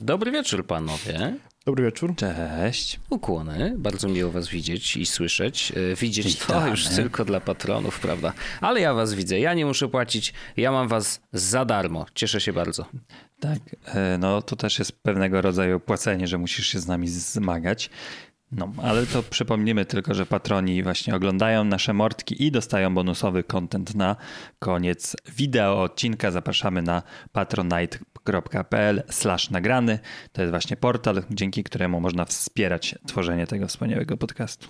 Dobry wieczór, panowie. Dobry wieczór. Cześć. Ukłony. Bardzo miło was widzieć i słyszeć. E, widzieć to już tylko dla patronów, prawda? Ale ja was widzę. Ja nie muszę płacić. Ja mam was za darmo. Cieszę się bardzo. Tak, e, no to też jest pewnego rodzaju płacenie, że musisz się z nami zmagać. No, ale to przypomnimy tylko, że patroni właśnie oglądają nasze mordki i dostają bonusowy content na koniec wideo odcinka. Zapraszamy na patronite.pl nagrany. To jest właśnie portal, dzięki któremu można wspierać tworzenie tego wspaniałego podcastu.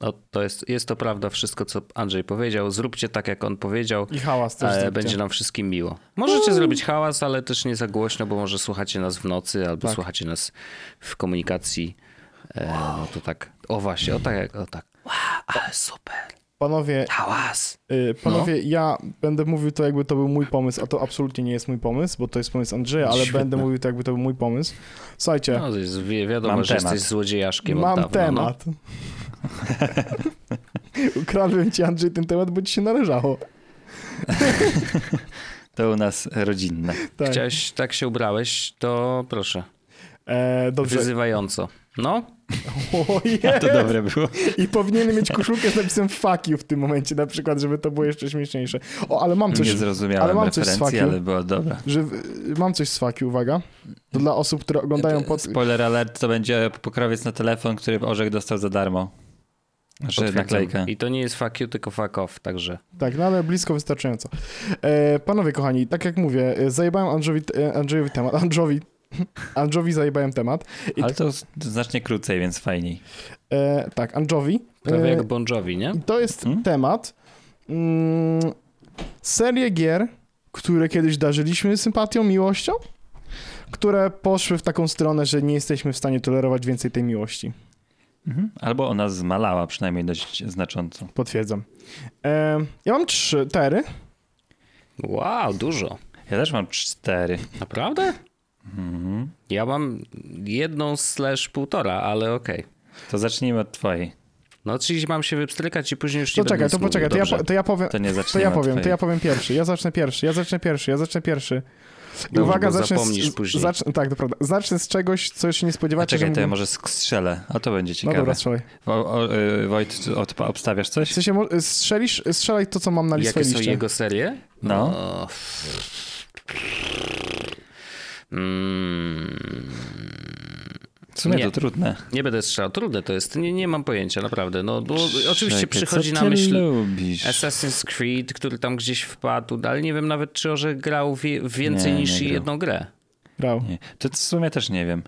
No, to jest, jest to prawda wszystko, co Andrzej powiedział. Zróbcie tak, jak on powiedział. I hałas też zróbcie. Będzie nam wszystkim miło. Możecie zrobić hałas, ale też nie za głośno, bo może słuchacie nas w nocy albo tak. słuchacie nas w komunikacji E, no to tak, o właśnie, o tak, o tak. Wow, ale super. Panowie, Hałas. Y, panowie, no. ja będę mówił to, jakby to był mój pomysł, a to absolutnie nie jest mój pomysł, bo to jest pomysł Andrzeja, ale Świetne. będę mówił to, jakby to był mój pomysł. Słuchajcie. No, to jest wi wiadomo, Mam że temat. jesteś złodziejaszkiem Mam dawna, temat. No. Ukradłem ci, Andrzej, ten temat, bo ci się należało. to u nas rodzinne. Tak. Chciałeś, tak się ubrałeś, to proszę. E, dobrze. Wyzywająco. No. A to dobre było. I powinienem mieć koszulkę z napisem fuck you w tym momencie na przykład, żeby to było jeszcze śmieszniejsze. O, ale mam coś... Nie zrozumiałem ale mam coś z fuck you, ale było dobra. Że, mam coś z fuck you, uwaga. To dla osób, które oglądają pod... Spoiler alert, to będzie pokrowiec na telefon, który Orzech dostał za darmo. Znaczy naklejkę. I to nie jest fuck you, tylko fuck off, także. Tak, no ale blisko wystarczająco. E, panowie kochani, tak jak mówię, e, zajebałem Andrzejowi, e, Andrzejowi temat, Andrzejowi Andrzowi zajebałem temat. I Ale to znacznie krócej, więc fajniej. E, tak, Andrzowi. Prawie e, jak Bon Jovi, nie? to jest hmm? temat. Mm, serie gier, które kiedyś darzyliśmy sympatią, miłością, które poszły w taką stronę, że nie jesteśmy w stanie tolerować więcej tej miłości. Mhm. Albo ona zmalała przynajmniej dość znacząco. Potwierdzam. E, ja mam cztery. Wow, dużo. Ja też mam cztery. Naprawdę? Mhm. Ja mam jedną slash półtora, ale okej. Okay. To zacznijmy od twojej. No, czyli mam się wypstrykać i później już to czekaj, to poczekaj, to ja, to ja powiem. To, nie to ja powiem, to ja powiem pierwszy. Ja zacznę pierwszy, ja zacznę pierwszy, ja zacznę pierwszy. I Dobrze, uwaga, zacznę z, później. Zacznę, tak, to prawda. Zacznę z czegoś, co się nie spodziewacie. Czekaj, to ja może strzelę. A to będzie ciekawe. No dobra, strzelaj. Y, Wojt, obstawiasz coś? W sensie, strzelisz, strzelaj to, co mam na liście. Jakie są jego serie? No. no. Mm. W sumie nie, to trudne. Nie będę strzelał. Trudne to jest. Nie, nie mam pojęcia, naprawdę. No, bo oczywiście przychodzi na myśl lubisz? Assassin's Creed, który tam gdzieś wpadł, ale nie wiem nawet, czy Orzech grał więcej nie, niż nie jedną grę. Grał. Nie. To w sumie też nie wiem.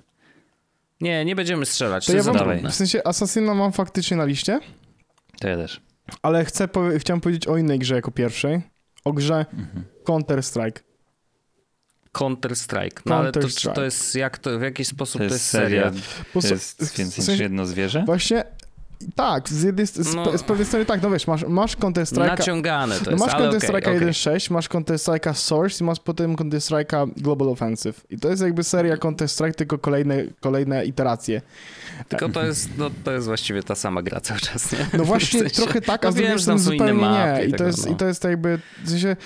Nie, nie będziemy strzelać. To, to ja wam, w sensie Assassina mam faktycznie na liście. To ja też. Ale chcę, chciałem powiedzieć o innej grze jako pierwszej. O grze mhm. Counter-Strike. Counter-Strike. No Counter ale to, to jest, jak to, w jaki sposób to jest, to jest seria? To jest więcej niż jedno zwierzę? Właśnie tak, z, jednej, z, no, z pewnej strony tak, no wiesz, masz, masz Counter Strike. Naciągane to no jest, Masz Counter Strike okay, okay. 1.6, masz Counter Strike Source i masz potem Counter Strike Global Offensive. I to jest jakby seria Counter Strike, tylko kolejne, kolejne iteracje. Tylko to jest, no, to jest właściwie ta sama gra cały czas, nie? No właśnie, w sensie, trochę tak, a no z drugiej strony zupełnie nie. I, to jest, no. I to jest jakby, w sensie,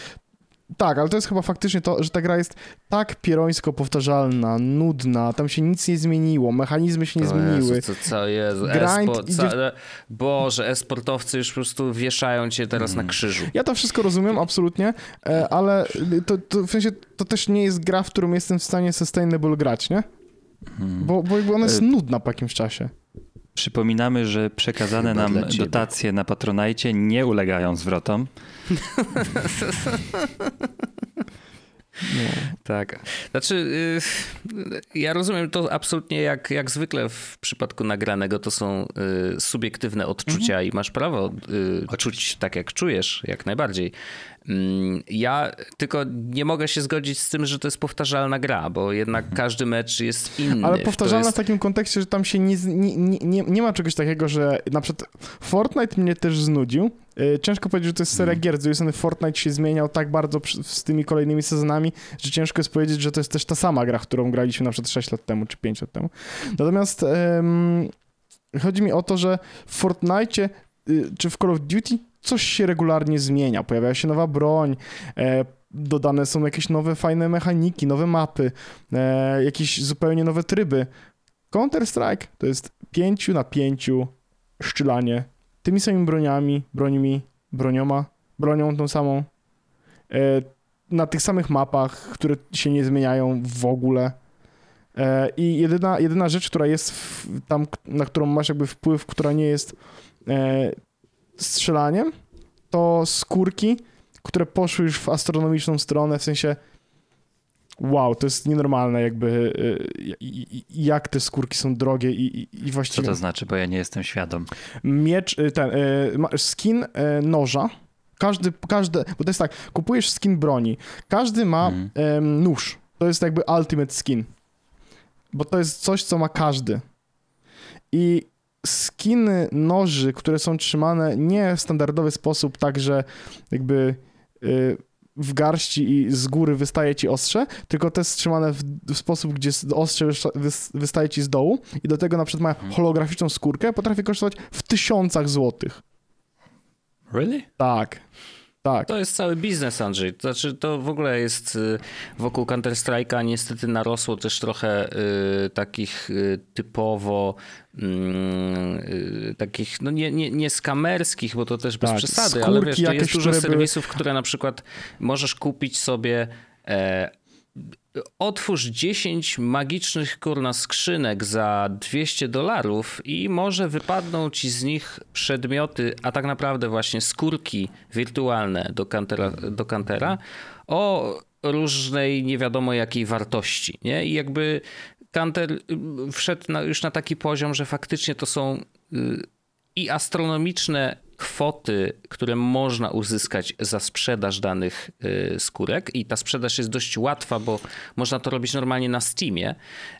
tak, ale to jest chyba faktycznie to, że ta gra jest tak pierońsko powtarzalna, nudna, tam się nic nie zmieniło, mechanizmy się nie o zmieniły. Jezu, co, co Jezu, Grind espo, idzie... ca... Boże, esportowcy już po prostu wieszają cię teraz mm. na krzyżu. Ja to wszystko rozumiem, absolutnie, e, ale to, to, w sensie, to też nie jest gra, w którą jestem w stanie sustainable grać, nie? Hmm. Bo, bo ona jest e, nudna po jakimś czasie. Przypominamy, że przekazane Chyba nam dotacje na Patronajcie nie ulegają zwrotom. No. Tak. Znaczy, y, ja rozumiem to absolutnie jak, jak zwykle w przypadku nagranego to są y, subiektywne odczucia mhm. i masz prawo y, czuć tak, jak czujesz, jak najbardziej. Mm, ja tylko nie mogę się zgodzić z tym, że to jest powtarzalna gra, bo jednak mhm. każdy mecz jest inny. Ale powtarzalna jest... w takim kontekście, że tam się nie, nie, nie, nie ma czegoś takiego, że na przykład Fortnite mnie też znudził. Y, ciężko powiedzieć, że to jest seria mm. gier. Z drugiej strony Fortnite się zmieniał tak bardzo z tymi kolejnymi sezonami, że ciężko jest powiedzieć, że to jest też ta sama gra, którą graliśmy na przykład 6 lat temu czy 5 lat temu. Natomiast um, chodzi mi o to, że w Fortnite y, czy w Call of Duty coś się regularnie zmienia. Pojawia się nowa broń, e, dodane są jakieś nowe fajne mechaniki, nowe mapy, e, jakieś zupełnie nowe tryby. Counter-Strike to jest 5 na 5 szczylanie tymi samymi broniami, brońmi, bronioma, bronią tą samą, e, na tych samych mapach, które się nie zmieniają w ogóle. I jedyna, jedyna rzecz, która jest tam, na którą masz jakby wpływ, która nie jest strzelaniem, to skórki, które poszły już w astronomiczną stronę, w sensie wow, to jest nienormalne jakby e, jak te skórki są drogie i, i, i właściwie... Co to znaczy, bo ja nie jestem świadom. Miecz, ten, skin noża, każdy, każdy, bo to jest tak, kupujesz skin broni, każdy ma mm. nóż, to jest jakby ultimate skin, bo to jest coś, co ma każdy. I skiny noży, które są trzymane nie w standardowy sposób, tak że jakby y, w garści i z góry wystaje ci ostrze, tylko te trzymane w, w sposób, gdzie ostrze wystaje ci z dołu i do tego na przykład ma mhm. holograficzną skórkę, potrafi kosztować w tysiącach złotych. Really? Tak. Tak. To jest cały biznes, Andrzej. To znaczy, to w ogóle jest y, wokół Counter-Strike'a niestety narosło też trochę y, takich y, typowo mm, y, takich, no nie, nie, nie skamerskich, bo to też bez tak, przesady, ale wiesz, to jest dużo serwisów, były... które na przykład możesz kupić sobie e, Otwórz 10 magicznych kurna skrzynek za 200 dolarów i może wypadną ci z nich przedmioty, a tak naprawdę właśnie skórki wirtualne do kantera, do kantera o różnej nie wiadomo jakiej wartości. Nie? I jakby kanter wszedł na, już na taki poziom, że faktycznie to są y, i astronomiczne kwoty, które można uzyskać za sprzedaż danych y, skórek i ta sprzedaż jest dość łatwa, bo można to robić normalnie na Steamie.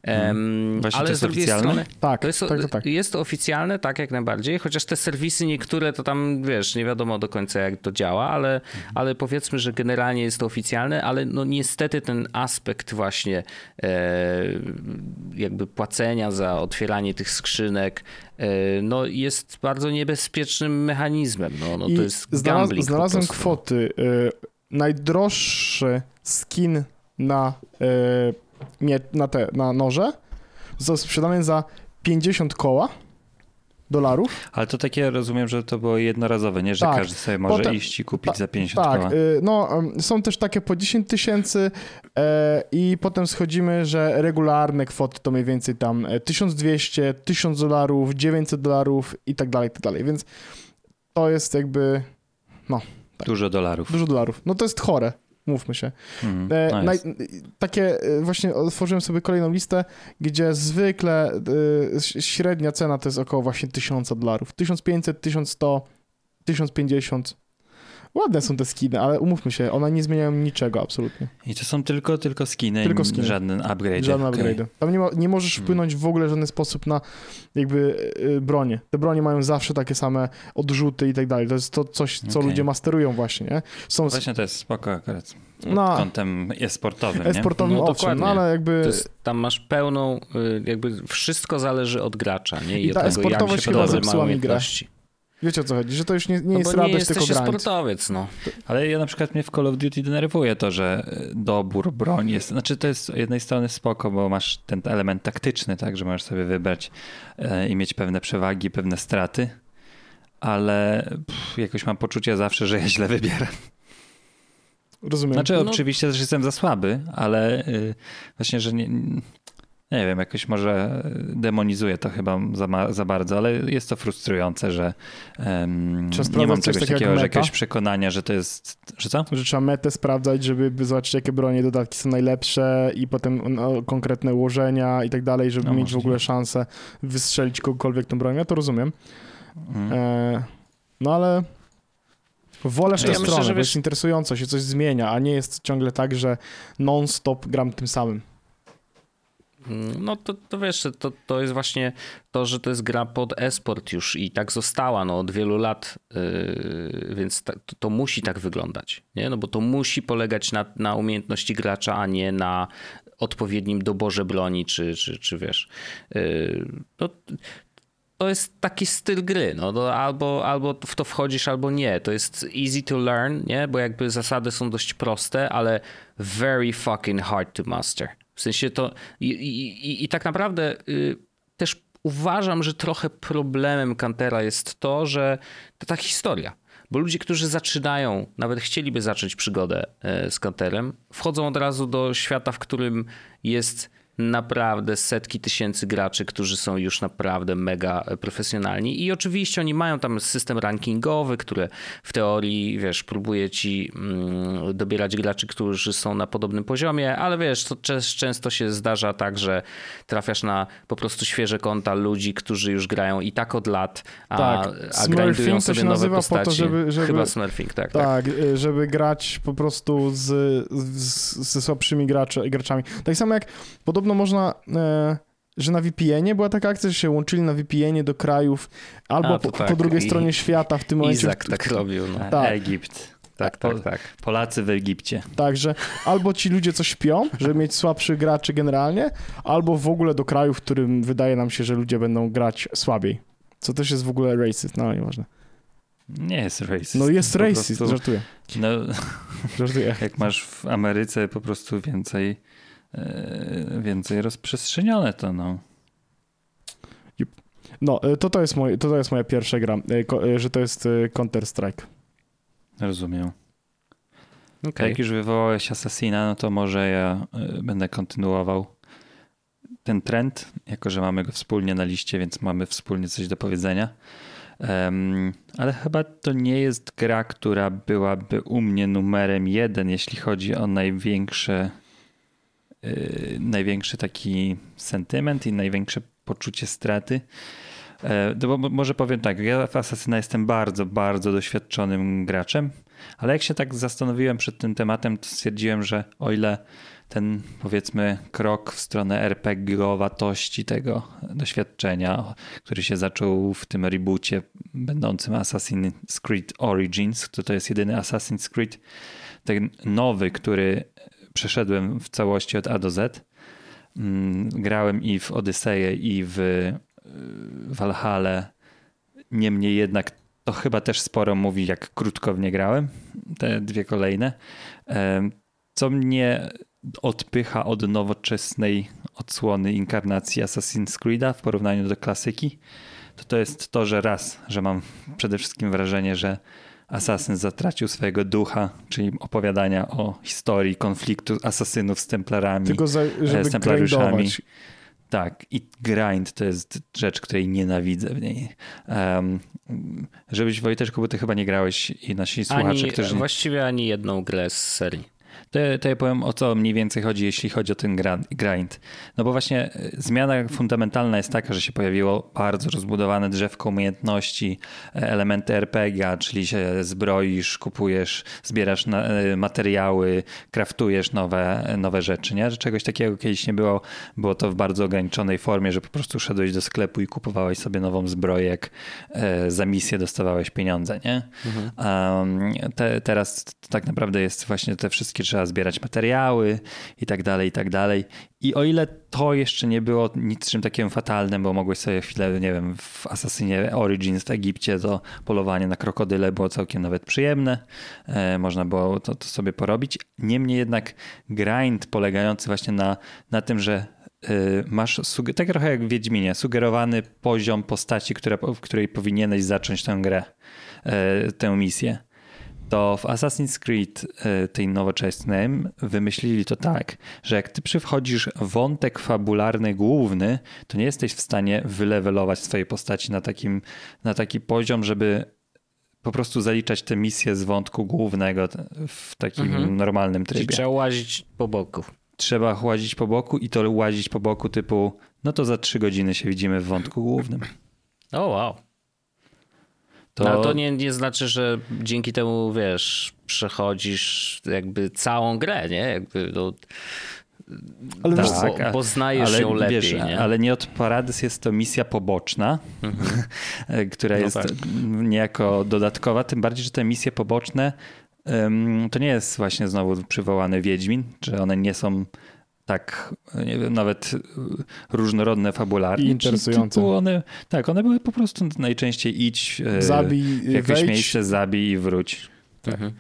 Hmm. Właśnie ale to jest z drugiej oficjalne? strony tak, to jest, tak, tak. jest to oficjalne, tak jak najbardziej, chociaż te serwisy niektóre to tam, wiesz, nie wiadomo do końca jak to działa, ale, mhm. ale powiedzmy, że generalnie jest to oficjalne, ale no niestety ten aspekt właśnie e, jakby płacenia za otwieranie tych skrzynek no jest bardzo niebezpiecznym mechanizmem. No, no to jest znalaz, Znalazłem kwoty. Y, najdroższy skin na, y, na, te, na noże został sprzedany za 50 koła dolarów. Ale to takie rozumiem, że to było jednorazowe, nie? Że tak. każdy sobie może Potem, iść i kupić ta, za 50 tak, koła. Y, no, są też takie po 10 tysięcy e, i potem schodzimy, że regularne kwoty to mniej więcej tam 1200, 1000 dolarów, 900 dolarów i tak dalej, i tak dalej. Więc to jest jakby, no. Tak. Dużo dolarów. Dużo dolarów. No to jest chore, mówmy się. Mm, e, naj, takie, e, właśnie otworzyłem sobie kolejną listę, gdzie zwykle e, średnia cena to jest około właśnie 1000 dolarów. 1500, 1100, 1050 Ładne są te skiny, ale umówmy się, one nie zmieniają niczego absolutnie. I to są tylko, tylko skiny, tylko skiny. żaden upgrade. Żaden okay. upgrade. Tam nie, ma, nie możesz hmm. wpłynąć w ogóle w żaden sposób na jakby yy, bronie. Te bronie mają zawsze takie same odrzuty i tak dalej. To jest to coś, co okay. ludzie masterują właśnie, nie? Są... Właśnie to jest spoko akurat. Pod no, kątem e-sportowym, E-sportowym no, owszem, no ale jakby... Jest, tam masz pełną, y, jakby wszystko zależy od gracza, nie? I, I ta e-sportowość chyba zepsuła mi grę. Wiecie o co chodzi, że to już nie, nie no jest radość, tylko grind. sportowiec, no. Ale ja na przykład mnie w Call of Duty denerwuje to, że dobór broni jest, znaczy to jest z jednej strony spoko, bo masz ten element taktyczny, tak, że możesz sobie wybrać e, i mieć pewne przewagi, pewne straty, ale pff, jakoś mam poczucie zawsze, że ja źle wybieram. Rozumiem. Znaczy, no. oczywiście też jestem za słaby, ale y, właśnie, że nie, nie wiem, jakoś może demonizuje to chyba za, za bardzo, ale jest to frustrujące, że um, nie mam czegoś takiego, że jakieś przekonania, że to jest, że co? Że trzeba metę sprawdzać, żeby zobaczyć, jakie bronie dodatki są najlepsze i potem no, konkretne ułożenia i tak dalej, żeby no, mieć możliwe. w ogóle szansę wystrzelić kogokolwiek tą bronią. Ja to rozumiem. Mm. E, no ale wolę w tę ja stronę, myślę, że bo jest interesująco, się coś zmienia, a nie jest ciągle tak, że non-stop gram tym samym. Mm, no to, to wiesz, to, to jest właśnie to, że to jest gra pod esport już i tak została no, od wielu lat, yy, więc to, to, musi tak wyglądać, nie? No bo to musi polegać na, na umiejętności gracza, a nie na odpowiednim doborze broni, czy, czy, czy wiesz. Yy, no, to jest taki styl gry. No, to albo, albo w to wchodzisz, albo nie. To jest easy to learn, nie? Bo jakby zasady są dość proste, ale very fucking hard to master. W sensie to i, i, i tak naprawdę y, też uważam, że trochę problemem Kantera jest to, że to ta historia. Bo ludzie, którzy zaczynają, nawet chcieliby zacząć przygodę e, z Kanterem, wchodzą od razu do świata, w którym jest naprawdę setki tysięcy graczy, którzy są już naprawdę mega profesjonalni i oczywiście oni mają tam system rankingowy, który w teorii, wiesz, próbuje ci mm, dobierać graczy, którzy są na podobnym poziomie, ale wiesz, to często się zdarza tak, że trafiasz na po prostu świeże konta ludzi, którzy już grają i tak od lat, a, tak. a grindują sobie nowe postaci. Po to, żeby, żeby, Chyba smurfing, tak, tak. Tak, żeby grać po prostu z, z, ze słabszymi graczy, graczami. Tak samo jak podobno podobno można, e, że na VPN-ie była taka akcja, że się łączyli na VPN-ie do krajów albo A, po, tak. po, drugiej I, stronie świata w tym momencie. Izak tak robił. No. Tak. Egipt. Tak, tak, tak. Polacy w Egipcie. Także albo ci ludzie coś śpią, żeby mieć słabszych graczy generalnie, albo w ogóle do kraju, w którym wydaje nam się, że ludzie będą grać słabiej. Co też jest w ogóle racist, no nieważne. Nie jest racist. No jest racist, prostu, żartuję. No, żartuję. Jak masz w Ameryce po prostu więcej więcej rozprzestrzenione to, no. No, e, to to jest, moje, to to jest moja pierwsza gra, e, że to jest Counter-Strike. Rozumiem. Okay. Jak już wywołałeś Assassina, no to może ja będę kontynuował ten trend, jako że mamy go wspólnie na liście, więc mamy wspólnie coś do powiedzenia. Um, ale chyba to nie jest gra, która byłaby u mnie numerem jeden, jeśli chodzi o największe największy taki sentyment i największe poczucie straty. E, bo może powiem tak, ja w Assassina jestem bardzo, bardzo doświadczonym graczem, ale jak się tak zastanowiłem przed tym tematem, to stwierdziłem, że o ile ten powiedzmy krok w stronę RPG-owatości tego doświadczenia, który się zaczął w tym reboocie będącym Assassin's Creed Origins, to to jest jedyny Assassin's Creed, ten nowy, który przeszedłem w całości od A do Z. Mm, grałem i w Odyseję, i w y, Valhalla. Niemniej jednak to chyba też sporo mówi, jak krótko w nie grałem, te dwie kolejne. Co mnie odpycha od nowoczesnej odsłony inkarnacji Assassin's Creed'a w porównaniu do klasyki, to to jest to, że raz, że mam przede wszystkim wrażenie, że asasyn zatracił swojego ducha, czyli opowiadania o historii konfliktu asasynów z templarami, Tylko za, żeby z templariuszami. Tak, i grind to jest rzecz, której nienawidzę w niej. Um, żebyś Wojteczku, bo ty chyba nie grałeś i nasi słuchacze, ani, którzy... Właściwie ani jedną grę z serii to, to ja powiem o co mniej więcej chodzi, jeśli chodzi o ten grind. No bo właśnie e, zmiana fundamentalna jest taka, że się pojawiło bardzo rozbudowane drzewko umiejętności, e, elementy RPG, czyli się zbroisz, kupujesz, zbierasz e, materiały, kraftujesz nowe, nowe rzeczy, nie? Że czegoś takiego kiedyś nie było. Było to w bardzo ograniczonej formie, że po prostu szedłeś do sklepu i kupowałeś sobie nową zbroję, jak za misję dostawałeś pieniądze, nie? Mhm. Um, te, teraz tak naprawdę jest właśnie te wszystkie trzeba zbierać materiały i tak dalej, i tak dalej. I o ile to jeszcze nie było niczym takim fatalnym, bo mogłeś sobie chwilę, nie wiem, w Assassinie Origins w Egipcie to polowanie na krokodyle było całkiem nawet przyjemne. E, można było to, to, sobie porobić. Niemniej jednak grind polegający właśnie na, na tym, że e, masz, tak trochę jak w Wiedźminie, sugerowany poziom postaci, która, w której powinieneś zacząć tę grę, e, tę misję to w Assassin's Creed e, tej nowoczesnym wymyślili to tak, że jak ty przychodzisz wątek fabularny główny, to nie jesteś w stanie wylewelować swojej postaci na, takim, na taki poziom, żeby po prostu zaliczać te misje z wątku głównego w takim mhm. normalnym trybie. Czyli trzeba łazić po boku. Trzeba łazić po boku i to łazić po boku typu, no to za trzy godziny się widzimy w wątku głównym. O oh, wow. To... No, ale to nie, nie znaczy, że dzięki temu, wiesz, przechodzisz jakby całą grę, nie? Jakby, no, ale tak, bo, poznajesz ale, ją lepiej. Wiesz, nie? Ale nie od Paradys jest to misja poboczna, mhm. która no jest tak. niejako dodatkowa, tym bardziej, że te misje poboczne um, to nie jest właśnie znowu przywołany Wiedźmin, że one nie są tak, nie wiem, nawet y, różnorodne fabularnie. Interesujące. One, tak, one były po prostu najczęściej idź e, Zabij, w jakieś wejdź. miejsce, zabij i wróć. Mhm.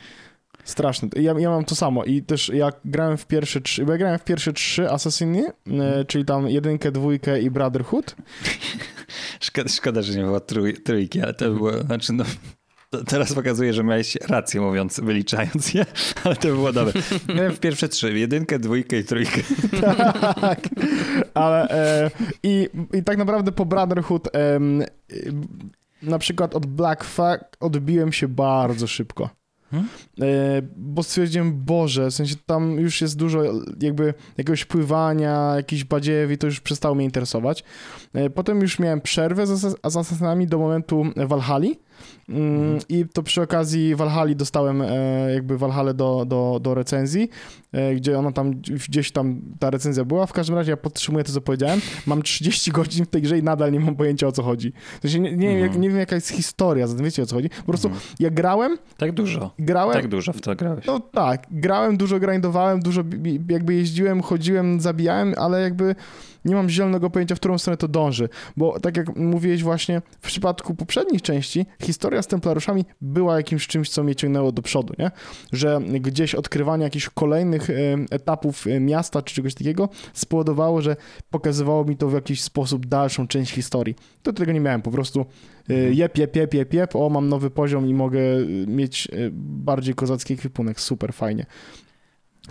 Straszne. Ja, ja mam to samo i też jak grałem w pierwsze trzy, bo ja grałem w pierwsze trzy Assassiny, czyli tam jedynkę, dwójkę i Brotherhood. Szkoda, szkoda że nie było trój, trójki, ale to było, znaczy no, teraz pokazuje, że miałeś rację mówiąc, wyliczając je, ale to było dobre. Miałem w pierwsze trzy, jedynkę, dwójkę i trójkę. tak, ale e, i, i tak naprawdę po Brotherhood y, na przykład od Black Flag odbiłem się bardzo szybko. Hmm? E, bo stwierdziłem, Boże, w sensie tam już jest dużo jakby jakiegoś pływania, jakichś badziewi, to już przestało mnie interesować. E, potem już miałem przerwę z, z Assassinami do momentu Valhalla. Mm, I to przy okazji Valhalla dostałem e, jakby Valhalla do, do, do recenzji, e, gdzie ona tam, gdzieś tam ta recenzja była. W każdym razie ja podtrzymuję to, co powiedziałem. Mam 30 godzin w tej grze i nadal nie mam pojęcia, o co chodzi. W sensie nie, nie, wiem, jak, Mhm. nie wiem, jaka jest historia, zatem wiecie, o co chodzi. Po prostu Mhm. ja grałem, Tak dużo, grałem, tak dużo w to grałeś. no tak, grałem, dużo grindowałem, dużo jakby jeździłem, chodziłem, zabijałem, ale jakby nie mam zielonego pojęcia, w którą stronę to dąży. Bo tak jak mówiłeś właśnie, w przypadku poprzednich części, historia z Templariuszami była jakimś czymś, co mnie ciągnęło do przodu, nie? Że gdzieś odkrywanie jakichś kolejnych e, etapów e, miasta czy czegoś takiego spowodowało, że pokazywało mi to w jakiś sposób dalszą część historii. To tego nie miałem, po prostu e, jep, jep, jep, jep, jep, o, mam nowy poziom i mogę mieć bardziej kozacki ekwipunek, super, fajnie.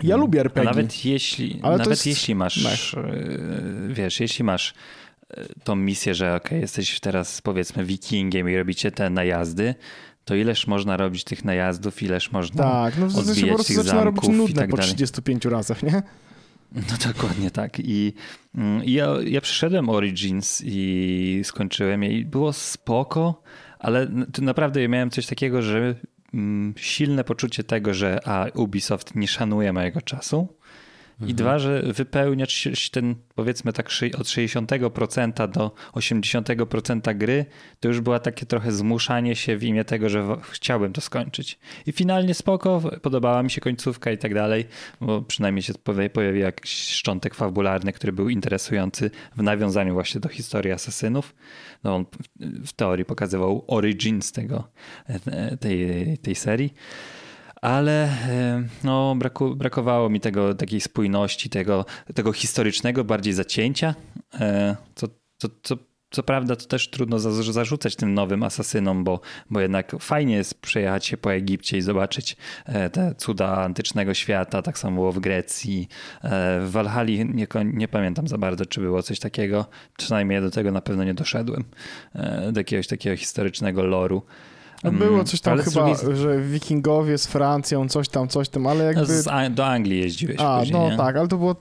Ja Mm. lubię A RPG. nawet jeśli, Ale nawet jest- jeśli masz, e, wiesz, jeśli masz e, tą misję, że okej, jesteś teraz powiedzmy wikingiem i robicie te najazdy, to ileż można robić tych najazdów, ileż można... Tak, no w sensie odbijać po prostu tych zaczyna robić nudne tak po dalej. 35 razach, nie? No dokładnie tak. I, mm, i ja, ja przeszedłem Origins i skończyłem je i było spoko, ale naprawdę ja miałem coś takiego, że silne poczucie tego, że a Ubisoft nie szanuje mojego czasu i dwa, że wypełniać ten powiedzmy tak od 60% do 80% gry, to już była takie trochę zmuszanie się w imię tego, że chciałbym to skończyć. I finalnie spoko, podobała mi się końcówka i tak dalej, bo przynajmniej się pojawi- pojawił jakiś szczątek fabularny, który był interesujący w nawiązaniu właśnie do historii asesynów. No on w- w teorii pokazywał origins tego, e, tej, tej serii. Ale e, no, braku, brakowało mi tego, takiej spójności, tego, tego historycznego bardziej zacięcia, e, co, co, co, co prawda to też trudno za- zarzucać tym nowym asasynom, bo, bo jednak fajnie jest przejechać się po Egipcie i zobaczyć e, te cuda antycznego świata, tak samo było w Grecji. W Walhali nie, nie pamiętam za bardzo, czy było coś takiego, przynajmniej do tego na pewno nie doszedłem, do jakiegoś takiego historycznego loru. No było Mm, coś tam ale z chyba, drugiej- że wikingowie z Francją, coś tam, coś tam, ale No, jakby... z Ang- do Anglii jeździłeś A, później, no nie? tak, ale to było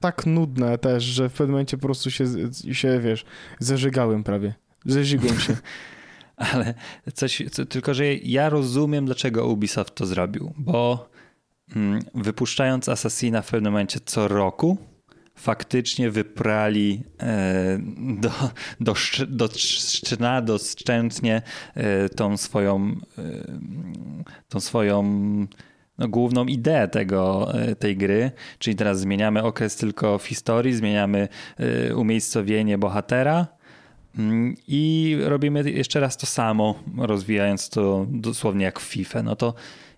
tak nudne też, że w pewnym momencie po prostu się, się wiesz, zeżygałem prawie. Zeżygłem się. Ale coś, co, tylko, że ja rozumiem, dlaczego Ubisoft to zrobił, bo mm, wypuszczając Assassina w pewnym momencie co roku, faktycznie wyprali e, do, do, do doszczętnie e, tą swoją, e, tą swoją no, główną ideę tego, tej gry, czyli teraz zmieniamy okres tylko w historii, zmieniamy umiejscowienie bohatera, Mm, I robimy jeszcze raz to samo, rozwijając to dosłownie jak w FIFA. No to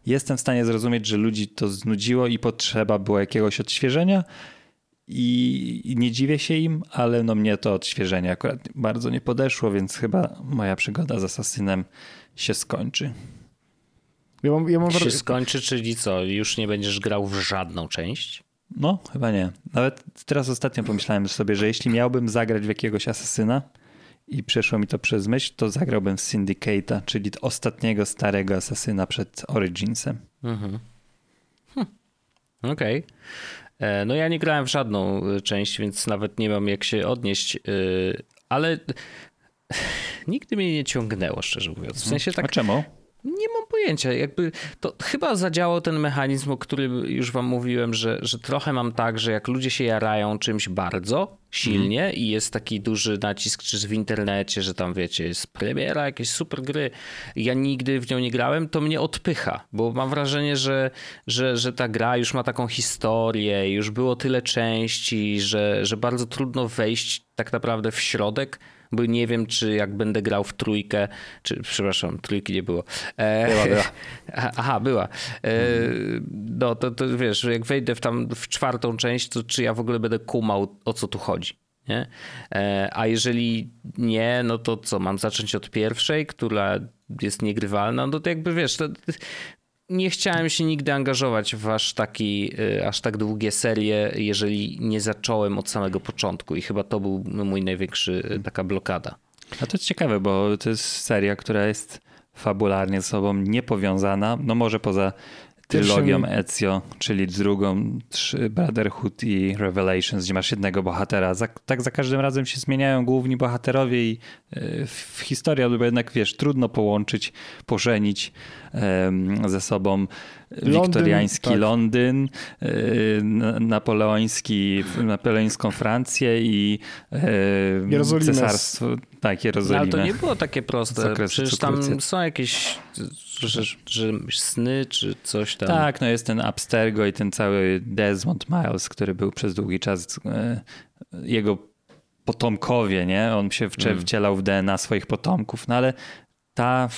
jestem w stanie zrozumieć, że ludzi to znudziło i potrzeba było jakiegoś odświeżenia. I nie dziwię się im, ale no mnie to odświeżenie akurat bardzo nie podeszło, więc chyba moja przygoda z Assassinem się skończy. Ja mam, ja mam się skończy, czyli co, już nie będziesz grał w żadną część? No, chyba nie. Nawet teraz ostatnio pomyślałem sobie, że jeśli miałbym zagrać w jakiegoś asesyna i przeszło mi to przez myśl, to zagrałbym w Syndicate'a, czyli ostatniego starego asesyna przed Originsem. Mhm. Hm. Okej. E, No ja nie grałem w żadną y, część, więc nawet nie mam jak się odnieść, y, ale nigdy mnie nie ciągnęło, szczerze mówiąc. W sensie A tak czemu? nie mam pojęcia. Jakby to chyba zadziałał ten mechanizm, o którym już wam mówiłem, że, że trochę mam tak, że jak ludzie się jarają czymś bardzo silnie mm. i jest taki duży nacisk czy w internecie, że tam wiecie, jest premiera jakieś super gry, ja nigdy w nią nie grałem, to mnie odpycha, bo mam wrażenie, że, że, że ta gra już ma taką historię, już było tyle części, że, że bardzo trudno wejść tak naprawdę w środek bo nie wiem, czy jak będę grał w trójkę, czy przepraszam, trójki nie było. E, była, była. Aha, była. E, no to, to wiesz, jak wejdę w tam w czwartą część, to czy ja w ogóle będę kumał, o co tu chodzi. Nie? E, a jeżeli nie, no to co, mam zacząć od pierwszej, która jest niegrywalna, no to jakby wiesz, to, nie chciałem się nigdy angażować w aż, taki, y, aż tak długie serie, jeżeli nie zacząłem od samego początku i chyba to był mój największy y, taka blokada. A to jest ciekawe, bo to jest seria, która jest fabularnie ze sobą niepowiązana, no może poza trylogią Ezio, czyli drugą Brotherhood i Revelations, gdzie masz jednego bohatera. Za, tak za każdym razem się zmieniają główni bohaterowie i e, w historii, bo jednak wiesz, trudno połączyć, pożenić ze sobą Londyn, wiktoriański tak. Londyn, e, napoleoński, napoleońską Francję i cesarstwo. Tak, Jerozolimę. No, ale to nie było takie proste. Przecież tam są jakieś że, że sny czy coś tam. Tak, no jest ten Abstergo i ten cały Desmond Miles, który był przez długi czas e, jego potomkowie, nie? On się mm. wcielał w DNA swoich potomków, no ale ta,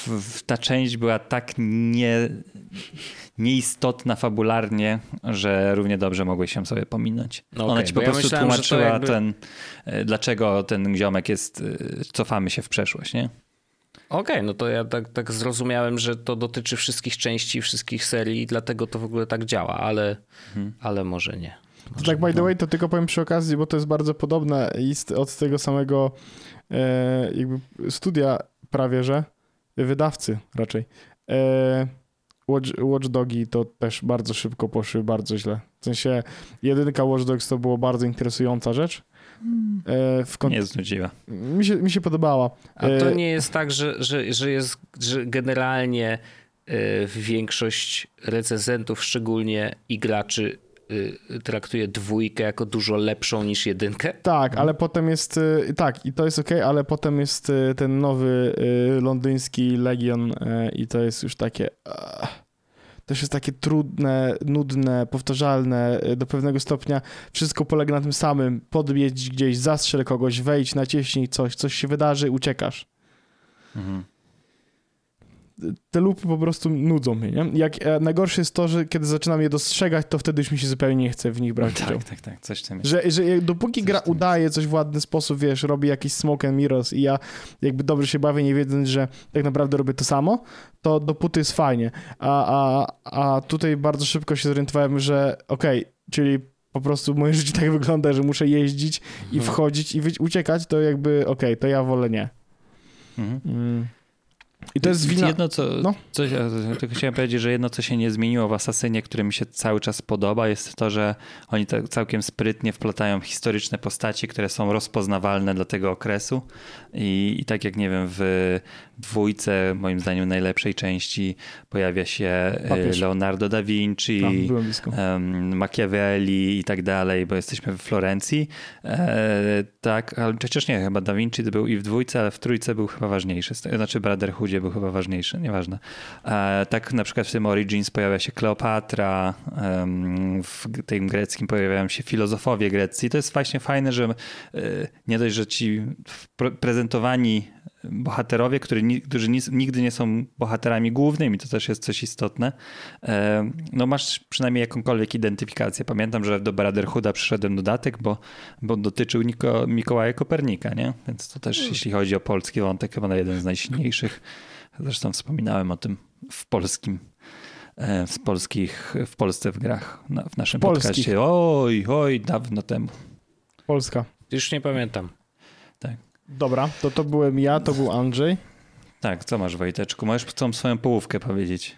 ta część była tak nie, nieistotna fabularnie, że równie dobrze mogłeś się sobie pominąć. Okay, Ona ci po prostu ja myślałem, tłumaczyła jakby... ten, e, dlaczego ten ziomek jest, e, cofamy się w przeszłość, nie? Okej, okay, no to ja tak, tak zrozumiałem, że to dotyczy wszystkich części, wszystkich serii, dlatego to w ogóle tak działa, ale, ale może nie. Może tak, by the way, to tylko powiem przy okazji, bo to jest bardzo podobne od tego samego e, jakby studia prawie, że wydawcy raczej. E, Watch, Watch Dogi to też bardzo szybko poszły, bardzo źle. W sensie jedynka Watch Dogs to było bardzo interesująca rzecz, w kont- nie znudziła. Mi się, mi się podobała. A to e, nie jest tak, że, że, że jest że generalnie e, większość recenzentów, szczególnie i graczy, traktuje dwójkę jako dużo lepszą niż jedynkę? Tak, ale potem jest, tak i to jest ok, ale potem jest ten nowy londyński Legion i to jest już takie też jest takie trudne, nudne, powtarzalne e, do pewnego stopnia. Wszystko polega na tym samym. Podbieć gdzieś, zastrzel kogoś, wejdź, nacieśnij coś, coś się wydarzy, uciekasz. Mhm te lupy po prostu nudzą mnie, nie? Jak, e, najgorsze jest to, że kiedy zaczynam je dostrzegać, to wtedy już mi się zupełnie nie chce w nich brać tak, udziału. Tak, tak, coś tam jest. Że, że dopóki coś gra udaje coś w ładny sposób, wiesz, robi jakiś smoke and mirrors i ja jakby dobrze się bawię, nie wiedząc, że tak naprawdę robię to samo, to dopóty jest fajnie. A, a, a tutaj bardzo szybko się zorientowałem, że okej, okay, czyli po prostu moje życie tak wygląda, że muszę jeździć i mhm. wchodzić i uciekać, to jakby okej, okay, to ja wolę nie. Mhm. Mm. I to jest wina... Jedno, co, no. co tylko chciałem powiedzieć, że jedno, co się nie zmieniło w Asasynie, które mi się cały czas podoba, jest to, że oni tak całkiem sprytnie wplatają historyczne postaci, które są rozpoznawalne dla tego okresu. I, i tak jak, nie wiem, w dwójce, moim zdaniem najlepszej części, pojawia się e, Papież. Leonardo da Vinci, um, Machiavelli i tak dalej, bo jesteśmy w Florencji. E, tak, ale przecież nie, chyba da Vinci był i w dwójce, ale w trójce był chyba ważniejszy. Znaczy Brotherhood był chyba ważniejszy, nieważne. E, tak na przykład w tym Origins pojawia się Kleopatra, w tym greckim pojawiają się filozofowie greccy i to jest właśnie fajne, że e, nie dość, że ci prezentowani bohaterowie, którzy, którzy nigdy nie są bohaterami głównymi, to też jest coś istotne. E, no masz przynajmniej jakąkolwiek identyfikację. Pamiętam, że do Brotherhooda przyszedłem dodatek, bo, bo dotyczył Niko, Mikołaja Kopernika, nie? Więc to też, jeśli chodzi o polski wątek, chyba na jeden z najsilniejszych. Zresztą wspominałem o tym w polskim e, w polskich, w Polsce w grach, w naszym Polskich. podcaście. Oj, oj, dawno temu. Polska. Już nie pamiętam. Tak. Dobra, to to byłem ja, to był Andrzej. Tak, co masz Wojteczku? Możesz całą swoją połówkę powiedzieć.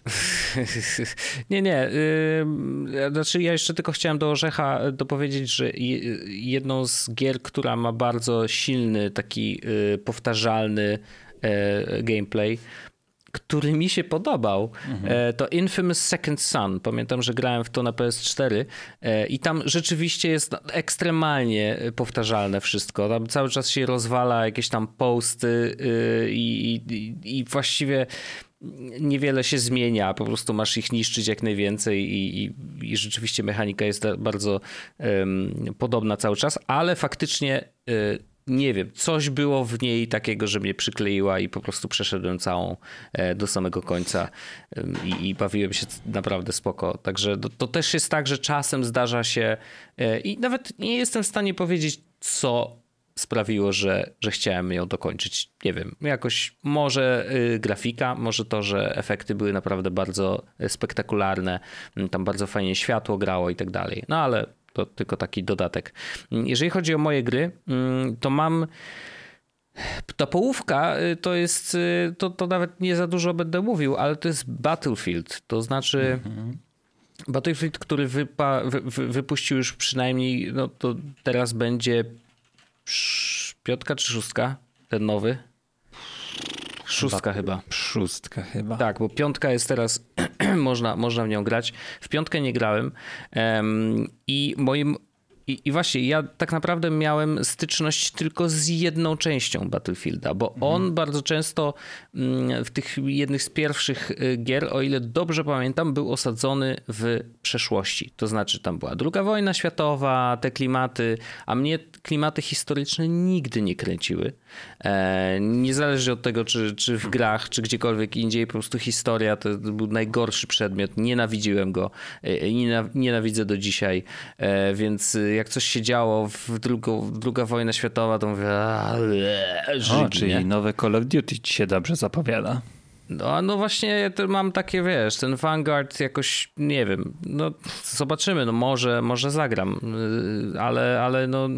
nie, nie. Yy, znaczy ja jeszcze tylko chciałem do Orzecha dopowiedzieć, że jedną z gier, która ma bardzo silny, taki yy, powtarzalny yy, gameplay który mi się podobał, mhm. to Infamous Second Son. Pamiętam, że grałem w to na PS4 e, i tam rzeczywiście jest ekstremalnie powtarzalne wszystko. Tam cały czas się rozwala jakieś tam posty y, i, i, i właściwie niewiele się zmienia, po prostu masz ich niszczyć jak najwięcej i, i, i rzeczywiście mechanika jest bardzo um, podobna cały czas, ale faktycznie y, nie wiem, coś było w niej takiego, że mnie przykleiła i po prostu przeszedłem całą e, do samego końca i, i bawiłem się naprawdę spoko. Także to, to, też jest tak, że czasem zdarza się e, i nawet nie jestem w stanie powiedzieć, co sprawiło, że, że chciałem ją dokończyć. Nie wiem, jakoś może y, grafika, może to, że efekty były naprawdę bardzo e, spektakularne, tam bardzo fajnie światło grało i tak dalej. No ale to tylko taki dodatek. Jeżeli chodzi o moje gry, mm, to mam. Ta połówka y, to jest, y, to, to nawet nie za dużo będę mówił, ale to jest Battlefield. To znaczy. Mhm. Battlefield, który wypa, wy, wy, wypuścił już przynajmniej, no to teraz będzie piątka czy szóstka, ten nowy? Szóstka chyba. Szóstka chyba. Tak, bo piątka jest teraz, można, można w nią grać. W piątkę nie grałem um, i moim i, I, właśnie ja tak naprawdę miałem styczność tylko z jedną częścią Battlefielda, bo mhm. on bardzo często mm, w tych jednych z pierwszych y, gier, o ile dobrze pamiętam, był osadzony w przeszłości. To znaczy tam była druga wojna światowa, te klimaty, a mnie klimaty historyczne nigdy nie kręciły. E, niezależnie od tego, czy, czy w grach, czy gdziekolwiek indziej, po prostu historia to był najgorszy przedmiot. Nienawidziłem go. E, nienawidzę do dzisiaj. E, więc jak coś się działo w drugą, druga wojna światowa, to mówię, o, czyli nowe Call of Duty ci się dobrze zapowiada. No, no właśnie mam takie, wiesz, ten Vanguard jakoś, nie wiem, no zobaczymy, no może, może zagram, ale, ale no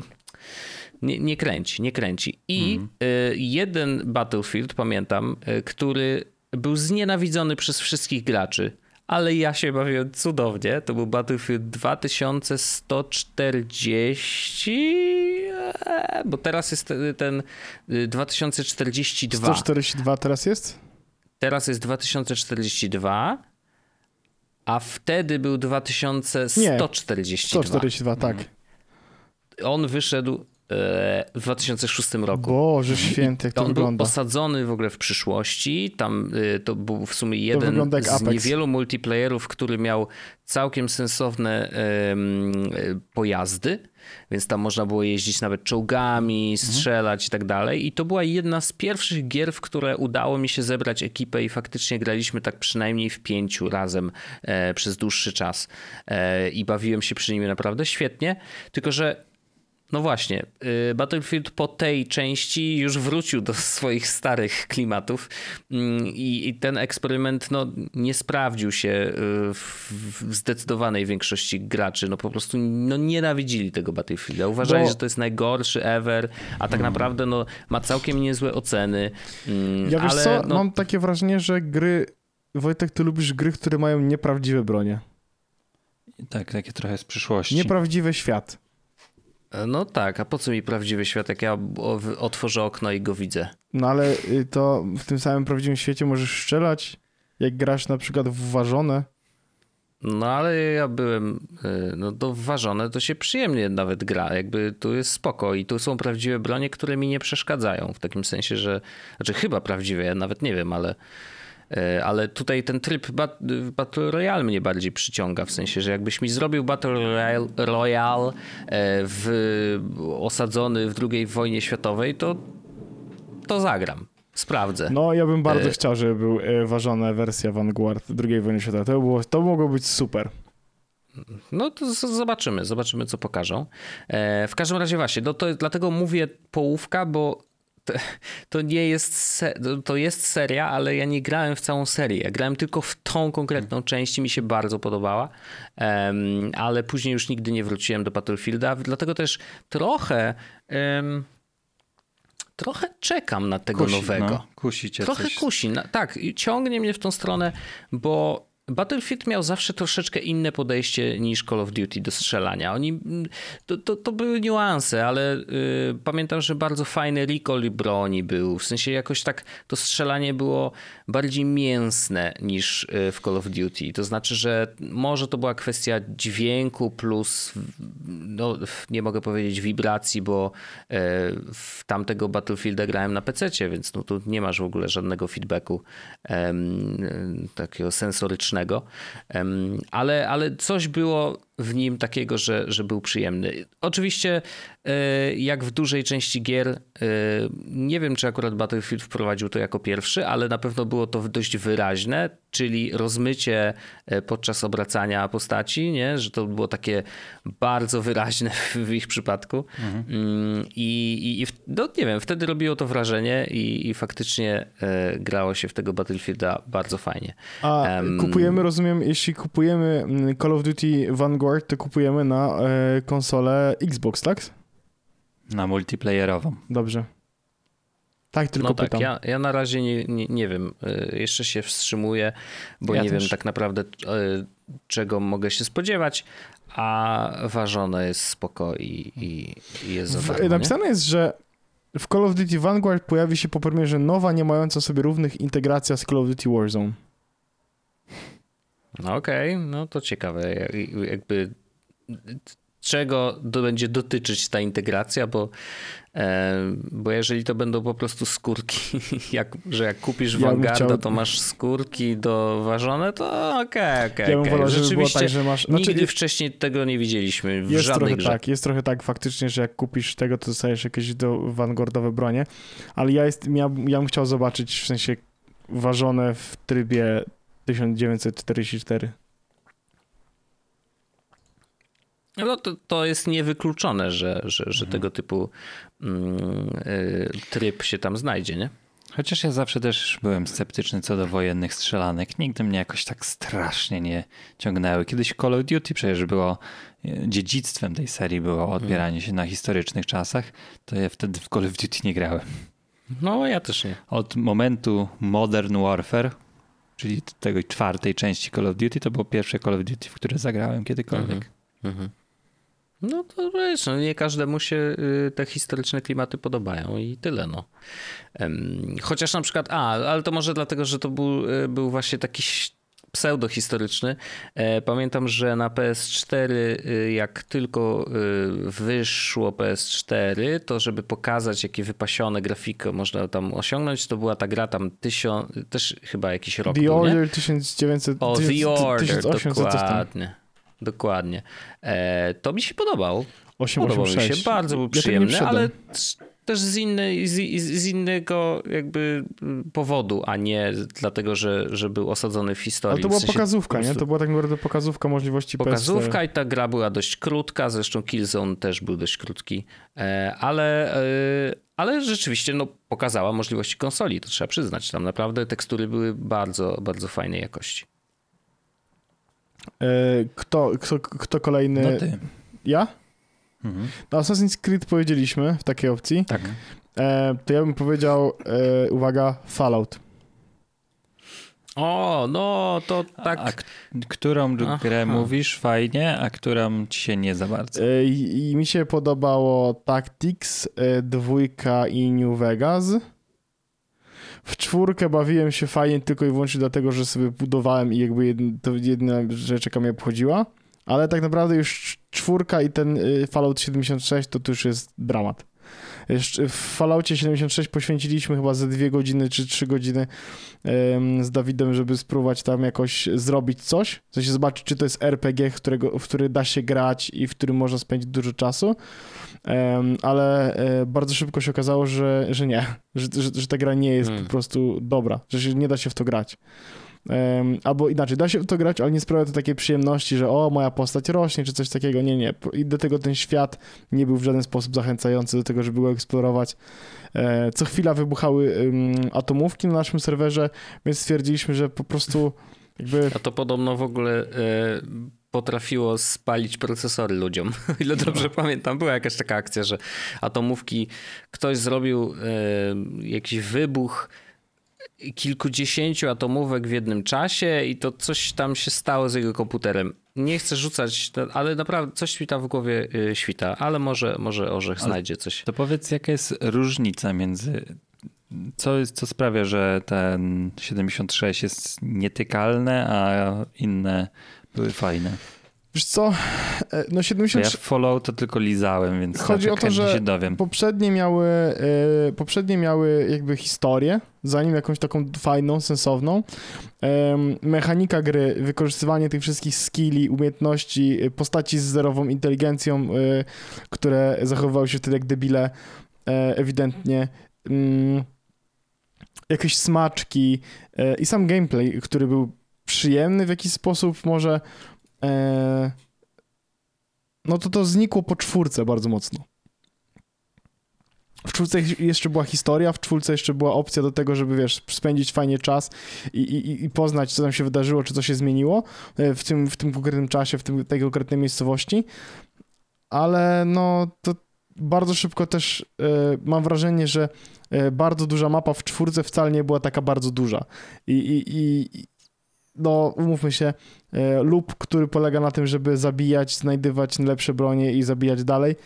nie, nie kręci, nie kręci. I mm. jeden Battlefield, pamiętam, y, który był znienawidzony przez wszystkich graczy, ale ja się bawiłem cudownie. To był Battlefield 2140, e, bo teraz jest ten 2042. 142 teraz jest? Teraz jest 2042, a wtedy był 2142. Nie, 142, tak. On wyszedł w 2006 roku. Boże święty, jak to On wygląda. był osadzony w ogóle w przyszłości. Tam y, to był w sumie jeden z Apex. niewielu multiplayerów, który miał całkiem sensowne um, pojazdy, więc tam można było jeździć nawet czołgami, mhm. strzelać i tak dalej. I to była jedna z pierwszych gier, w które udało mi się zebrać ekipę i faktycznie graliśmy tak przynajmniej w pięciu razem e, przez dłuższy czas. E, I bawiłem się przy nim naprawdę świetnie, tylko że no właśnie, y, Battlefield po tej części już wrócił do swoich starych klimatów mm, i, ten eksperyment no, nie sprawdził się y, w, zdecydowanej większości graczy. No po prostu no, nienawidzili tego Battlefielda. Uważali, Bo... że to jest najgorszy ever, a tak hmm. naprawdę no, ma całkiem niezłe oceny. Mm, ja wiesz ale, co, no... mam takie wrażenie, że gry... Wojtek, ty lubisz gry, które mają nieprawdziwe bronie. Tak, takie trochę z przyszłości. Nieprawdziwy świat. No tak, a po co mi prawdziwy świat, jak ja otworzę okno i go widzę? No ale y, to w tym samym prawdziwym świecie możesz strzelać, jak grasz na przykład w ważone. No ale ja byłem, y, no to ważone to się przyjemnie nawet gra, jakby tu jest spoko i tu są prawdziwe bronie, które mi nie przeszkadzają, w takim sensie, że, znaczy chyba prawdziwe, ja nawet nie wiem, ale E, ale tutaj ten tryb Battle Royale mnie bardziej przyciąga, w sensie, że jakbyś mi zrobił Battle Royale e, w, osadzony w II wojnie światowej, to, to zagram. Sprawdzę. No, ja bym bardzo e... chciał, żeby był ważona wersja Vanguard II wojny światowej. To, było, to mogło być super. No to zobaczymy, zobaczymy co pokażą. E, w każdym razie właśnie, no to dlatego mówię połówka, bo to, nie jest, to jest seria, ale ja nie grałem w całą serię. Ja grałem tylko w tą konkretną hmm. część i mi się bardzo podobała, um, ale później już nigdy nie wróciłem do Battlefielda, dlatego też trochę um, trochę czekam na tego kusi, nowego. No, kusi cię Trochę coś. kusi, tak, ciągnie mnie w tą stronę, bo Battlefield miał zawsze troszeczkę inne podejście niż Call of Duty do strzelania. Oni, to, to, to były niuanse, ale y, pamiętam, że bardzo fajny recall broni był. W sensie jakoś tak to strzelanie było bardziej mięsne niż y, w Call of Duty. To znaczy, że może to była kwestia dźwięku plus, no, nie mogę powiedzieć wibracji, bo y, w tamtego Battlefielda grałem na PC, więc no, tu nie masz w ogóle żadnego feedbacku takiego sensorycznego, ale, ale coś było w nim takiego, że, że był przyjemny. Oczywiście, e, jak w dużej części gier, e, nie wiem, czy akurat Battlefield wprowadził to jako pierwszy, ale na pewno było to dość wyraźne, czyli rozmycie e, podczas obracania postaci, nie? że to było takie bardzo wyraźne w ich przypadku. Mhm. Mm, I, i, i no, nie wiem, wtedy robiło to wrażenie i, i faktycznie grało się w tego Battlefielda bardzo fajnie. A um, kupujemy, rozumiem, jeśli kupujemy mm, Call of Duty Vanguard Vanguard to kupujemy na e, konsolę Xbox, tak? Na multiplayerową. Dobrze. Tak, tylko no tak, pytam. Ja, ja na razie nie, nie, nie wiem, e, jeszcze się wstrzymuję, bo ja nie też. wiem tak naprawdę e, czego mogę się spodziewać, a ważone jest spoko i, i, i jest za darmo, Napisane jest, że w Call of Duty Vanguard pojawi się po premierze nowa, nie mająca sobie równych integracja z Call of Duty Warzone. No okej, okay, no to ciekawe, jakby czego będzie dotyczyć ta integracja, bo, e, bo jeżeli to będą po prostu skórki, jak, że jak kupisz ja Vanguarda, chciał... to masz skórki doważone, to okej, okay, okej. Okay, ja bym wolał, żeby było tak, że masz... Znaczy, nigdy wcześniej tego nie widzieliśmy w jest żadnej trochę grze. Tak, jest trochę tak faktycznie, że jak kupisz tego, to dostajesz jakieś do Vanguardowe bronie, ale ja, jest, ja, ja bym chciał zobaczyć w sensie ważone w trybie 1944. No to, to jest niewykluczone, że, że, że mhm. tego typu mm, y, tryb się tam znajdzie, nie? Chociaż ja zawsze też byłem sceptyczny co do wojennych strzelanek. Nigdy mnie jakoś tak strasznie nie ciągnęły. Kiedyś Call of Duty przecież było y, dziedzictwem tej serii było odbieranie się na historycznych czasach, to ja wtedy w Call of Duty nie grałem. No, ja też nie. Od momentu Modern Warfare, czyli tej czwartej części Call of Duty, to było pierwsze Call of Duty, w które zagrałem kiedykolwiek. Mhm. No to wiesz, no nie każdemu się y, te historyczne klimaty podobają i tyle no. Chociaż na przykład, a, ale to może dlatego, że to był, y, był właśnie taki pseudohistoryczny. E, pamiętam, że na PS4, y, jak tylko wyszło PS4, to żeby pokazać, jakie wypasione grafiki można tam osiągnąć, to była ta gra tam tysiąc, też chyba jakiś rok The był, Order nie? 1900, o, The Order, 1800, dokładnie. Dokładnie. E, to mi się podobał. 8, Podobał 8, mi się, bardzo był przyjemny, ja ale też z, innej, z, z, innego jakby powodu, a nie dlatego, że, że był osadzony w historii. Ale to była w sensie pokazówka, nie? To była tak naprawdę pokazówka możliwości Pokazówka PS4. i ta gra była dość krótka, zresztą Killzone też był dość krótki, e, ale, e, ale rzeczywiście no, pokazała możliwości konsoli, to trzeba przyznać. Tam naprawdę tekstury były bardzo, bardzo fajnej jakości. E, kto, kto, kto kolejny? No ty. Ja? Mhm. No Assassin's Creed powiedzieliśmy w takiej opcji. Tak. E, to ja bym powiedział, e, uwaga, Fallout. O, no to tak. A, a którą Aha. grę mówisz fajnie, a którą ci się nie za bardzo? E, I, I, mi się podobało Tactics, e, dwójka i New Vegas. W czwórkę bawiłem się fajnie tylko i wyłącznie dlatego, że sobie budowałem i jakby jedna, to jedna rzecz, jaka mnie obchodziła. Ale tak naprawdę już czwórka i ten y, Fallout 76 to, to już jest dramat. W Falloutie 76 poświęciliśmy chyba ze dwie godziny czy trzy godziny z Dawidem, żeby spróbować tam jakoś zrobić coś. W sensie zobaczyć, czy to jest RPG, w, którego, w który da się grać i w którym można spędzić dużo czasu. Ale e, bardzo szybko się okazało, że, że nie, że, że, że ta gra nie jest hmm. po prostu dobra, że się nie da się w to grać. Albo inaczej, da się to grać, ale nie sprawia to takiej przyjemności, że o, moja postać rośnie, czy coś takiego. Nie, nie. I do tego ten świat nie był w żaden sposób zachęcający do tego, żeby go eksplorować. E, co chwila wybuchały atomówki na naszym serwerze, więc stwierdziliśmy, że po prostu jakby... A to podobno w ogóle... E, potrafiło spalić procesory ludziom. O ile dobrze no. pamiętam, była jakaś taka akcja, że atomówki, ktoś zrobił e, jakiś wybuch kilkudziesięciu atomówek w jednym czasie i to coś tam się stało z jego komputerem. Nie chcę rzucać, ale naprawdę coś mi tam w głowie y, świta, ale może, może Orzech ale znajdzie coś. To powiedz, jaka jest różnica między co, jest, co sprawia, że ten 76 jest nietykalne, a inne były fajne? Wiesz co, e, no 70... Ja Fallout to tylko lizałem, więc chodzi o to, że się dowiem. poprzednie miały, e, poprzednie miały jakby historię, zanim jakąś taką fajną, sensowną. mechanika gry, wykorzystywanie tych wszystkich skilli, umiejętności, e, postaci z zerową inteligencją, które zachowywały się wtedy jak debile, ewidentnie. Mm, jakieś smaczki i sam gameplay, który był przyjemny w jakiś sposób, może no to to znikło po czwórce bardzo mocno. W czwórce jeszcze była historia, w czwórce jeszcze była opcja do tego, żeby, wiesz, spędzić fajnie czas i, i, i poznać, co tam się wydarzyło, czy co się zmieniło e, w tym, w tym konkretnym czasie, w tym, tej konkretnej miejscowości. Ale no, to bardzo szybko też y, mam wrażenie, że bardzo duża mapa w czwórce wcale nie była taka bardzo duża. I, i, i no, umówmy się, e, lub który polega na tym, żeby zabijać, znajdywać lepsze bronie i zabijać dalej.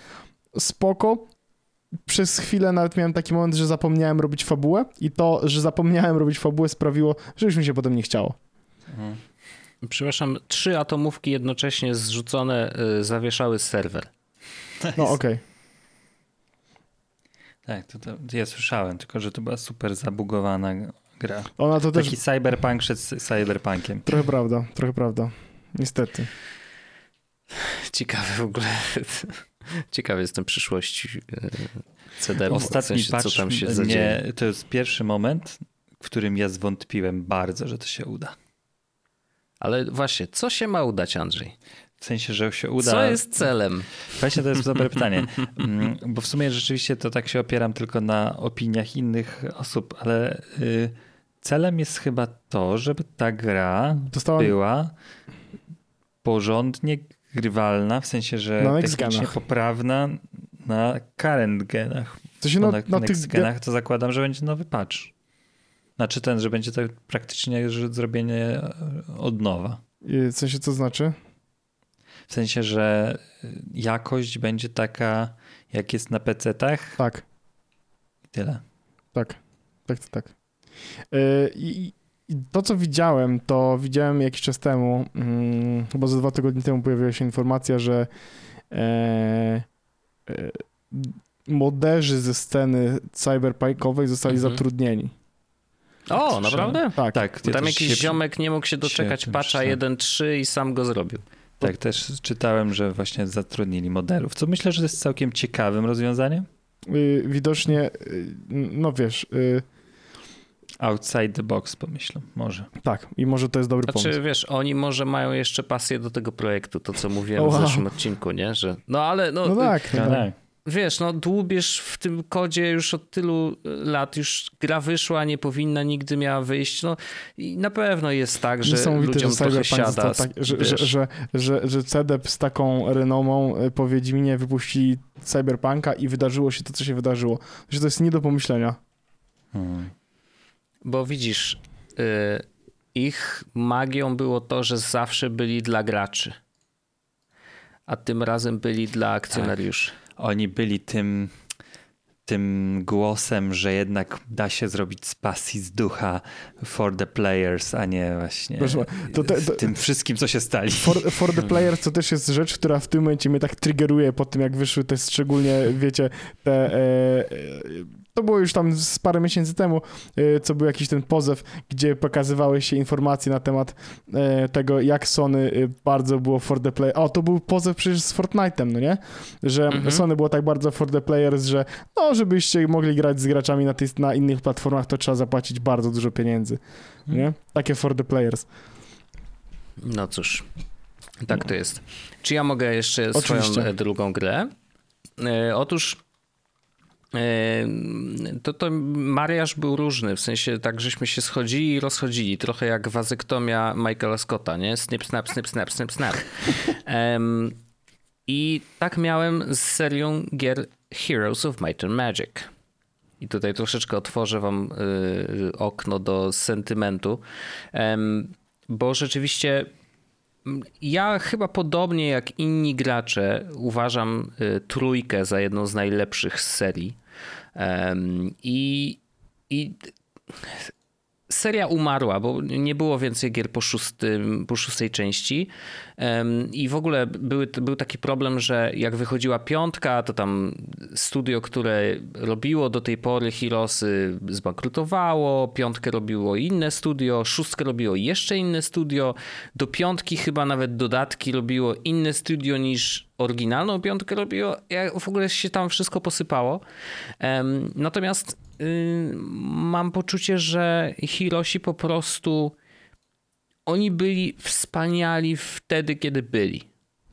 Spoko. Przez chwilę nawet miałem taki moment, że zapomniałem robić fabułę i to, że zapomniałem robić fabułę sprawiło, że już mi się potem nie chciało. Mhm. Przepraszam, trzy atomówki jednocześnie zrzucone y, zawieszały serwer. No okej. Okay. Tak, to, to ja słyszałem, tylko że to była super zabugowana gra. Ona to Taki też... cyberpunk przed cyberpunkiem. Trochę prawda, trochę prawda. Niestety. Ciekawe w ogóle. Ciekawy jestem przyszłości e, CD. Ostatni w sensie, patch, co tam się nie, to jest pierwszy moment, w którym ja zwątpiłem bardzo, że to się uda. Ale właśnie, co się ma udać, Andrzej? W sensie, że się uda. Co jest celem? Właśnie to jest dobre pytanie. Mm, bo w sumie rzeczywiście to tak się opieram tylko na opiniach innych osób, ale y, celem jest chyba to, żeby ta gra Dostała... była porządnie grywalna, w sensie, że na technicznie poprawna na current genach. To się na, na, na tych genach to zakładam, że będzie nowy patch. Znaczy ten, że będzie to praktycznie zrobienie od nowa. W sensie co znaczy? W sensie, że jakość będzie taka, jak jest na PC-tach? Tak. I tyle. Tak, tak, tak. E, I, to, co widziałem, to widziałem jakiś czas temu, hmm, chyba ze dwa tygodnie temu pojawiła się informacja, że e, e, moderzy ze sceny cyberpunkowej zostali mhm. zatrudnieni. O, naprawdę? Tak. tak tam jakiś się... ziomek nie mógł się doczekać się patcha 1.3 i sam go zrobił. Tak, też czytałem, że właśnie zatrudnili modelów, co myślę, że jest całkiem ciekawym rozwiązaniem. Y, widocznie, y, no wiesz... Y, Outside the box pomyślę, może. Tak, i może to jest dobry znaczy, pomysł. wiesz, oni może mają jeszcze pasję do tego projektu, to co mówiłem wow. w zeszłym odcinku, nie? Że, no ale no... No tak, no, tak wiesz, no dłubiesz w tym kodzie już od tylu lat, już gra wyszła, nie powinna, nigdy miała wyjść, no i na pewno jest tak, że ludziom że trochę siada. Tak, że, że, że, że, że CDEP z taką renomą e, po Wiedźminie wypuścili Cyberpunka i wydarzyło się to, co się wydarzyło. Że to jest nie do pomyślenia. Hmm. Bo widzisz, y, ich magią było to, że zawsze byli dla graczy. A tym razem byli dla akcjonariuszy. Tak oni byli tym, tym głosem, że jednak da się zrobić z pasji z ducha for the players, a nie właśnie Proszę, to, to, to, tym wszystkim, co się stali. For, for, the players to też jest rzecz, która w tym momencie mnie tak triggeruje po tym, jak wyszły te szczególnie, wiecie, te... E, e, to było już tam z parę miesięcy temu, e, co był jakiś ten pozew, gdzie pokazywały się informacje na temat e, tego, jak Sony e, bardzo było for the play. O, to był pozew przecież z Fortnite'em, no nie? Że mhm. Sony było tak bardzo for the players, że no, żebyście mogli grać z graczami na, tej, na innych platformach, to trzeba zapłacić bardzo dużo pieniędzy, mhm. nie? Takie for the players. No cóż, tak to jest. Czy ja mogę jeszcze Oczywiście. swoją drugą grę? Otóż to, to mariaż był różny, w sensie tak, żeśmy się schodzili i rozchodzili, trochę jak wazyktomia Michaela Scotta, nie? Snip, snap, snip, snap, snip, snap. Um, I tak miałem z serią gier Heroes of Might and Magic. I tutaj troszeczkę otworzę wam y, okno do sentymentu, bo rzeczywiście ja chyba podobnie jak inni gracze uważam y, trójkę za jedną z najlepszych z serii. I, i seria umarła, bo nie było więcej gier po, szóstym, po szóstej części. I w ogóle były, był taki problem, że jak wychodziła piątka, to tam studio, które robiło do tej pory Heroesy zbankrutowało, piątkę robiło inne studio, szóstkę robiło jeszcze inne studio, do piątki chyba nawet dodatki robiło inne studio niż oryginalną piątkę robiło. W ogóle się tam wszystko posypało. Natomiast mam poczucie, że Hiroshi po prostu oni byli wspaniali wtedy, kiedy byli.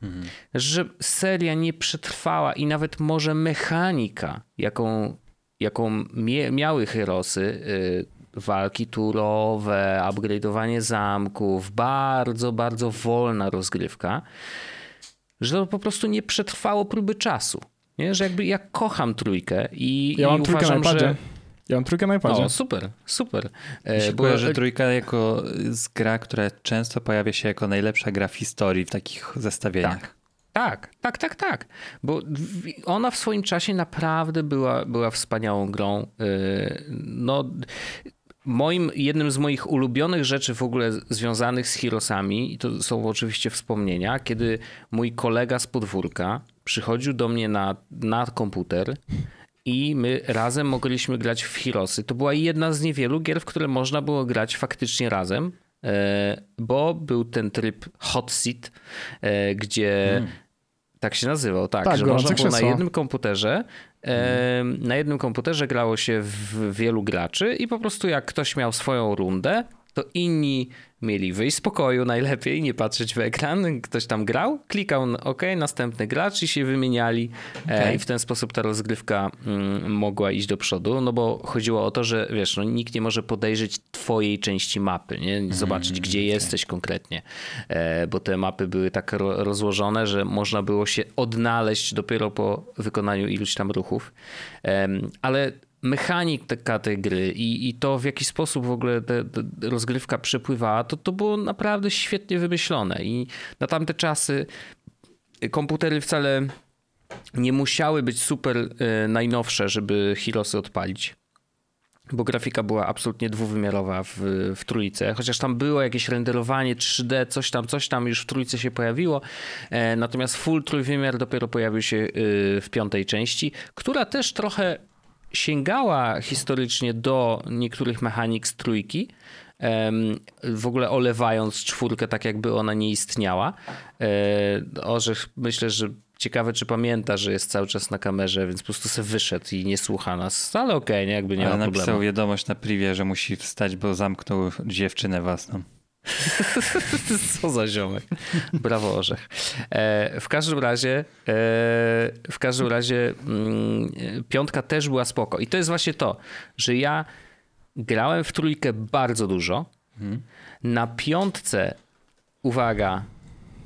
Mhm. Że seria nie przetrwała i nawet może mechanika, jaką, jaką mie miały Hirosy, y, walki turowe, upgrade'owanie zamków, bardzo, bardzo wolna rozgrywka, że to po prostu nie przetrwało próby czasu. Nie? Że jakby ja kocham trójkę i, ja i mam uważam, trójkę że ja mam trójkę na iPadzie. O, super, super. Się bo... że trójka jako z gra, która często pojawia się jako najlepsza gra w historii w takich zestawieniach. Tak. Tak, tak, tak, tak. Bo ona w swoim czasie naprawdę była, była wspaniałą grą. Y, no, moim, jednym z moich ulubionych rzeczy w ogóle związanych z Heroesami, i to są oczywiście wspomnienia, kiedy mój kolega z podwórka przychodził do mnie na, na komputer i my razem mogliśmy grać w Heroesy. To była jedna z niewielu gier, w które można było grać faktycznie razem, e, bo był ten tryb hot seat, e, gdzie hmm. tak się nazywał, tak, tak że można było na jednym komputerze hmm. na jednym komputerze grało się w wielu graczy i po prostu jak ktoś miał swoją rundę, to inni mieli wyjść z pokoju najlepiej, nie patrzeć w ekran, ktoś tam grał, klikał OK, następny gracz i się wymieniali e, okay. i w ten sposób ta rozgrywka mm, mogła iść do przodu, no bo chodziło o to, że wiesz, no, nikt nie może podejrzeć twojej części mapy, nie? Mhm, zobaczyć mm, gdzie okay. jesteś konkretnie, e, bo te mapy były tak rozłożone, że można było się odnaleźć dopiero po wykonaniu iluś tam ruchów, ale mechanika tej gry i, i to w jaki sposób w ogóle te, te rozgrywka przepływała, to, to było naprawdę świetnie wymyślone i na tamte czasy komputery wcale nie musiały być super y, najnowsze, żeby Heroesy odpalić. Bo grafika była absolutnie dwuwymiarowa w, w trójce, chociaż tam było jakieś renderowanie 3D, coś tam, coś tam już w trójce się pojawiło. E, natomiast full trójwymiar dopiero pojawił się y, w piątej części, która też trochę sięgała historycznie do niektórych mechanik z trójki, w ogóle olewając czwórkę tak, jakby ona nie istniała. E, Orzech myślę, że ciekawe, czy pamięta, że jest cały czas na kamerze, więc po prostu sobie wyszedł i nie słucha nas, ale okej, okay, nie, jakby nie ale ma problemu. napisał wiadomość na privie, że musi wstać, bo zamknął dziewczynę własną. Co za ziomek. Brawo Orzech. E, w każdym razie e, w każdym razie mm, piątka też była spoko. I to jest właśnie to, że ja grałem w trójkę bardzo dużo. Mhm. Na piątce, uwaga,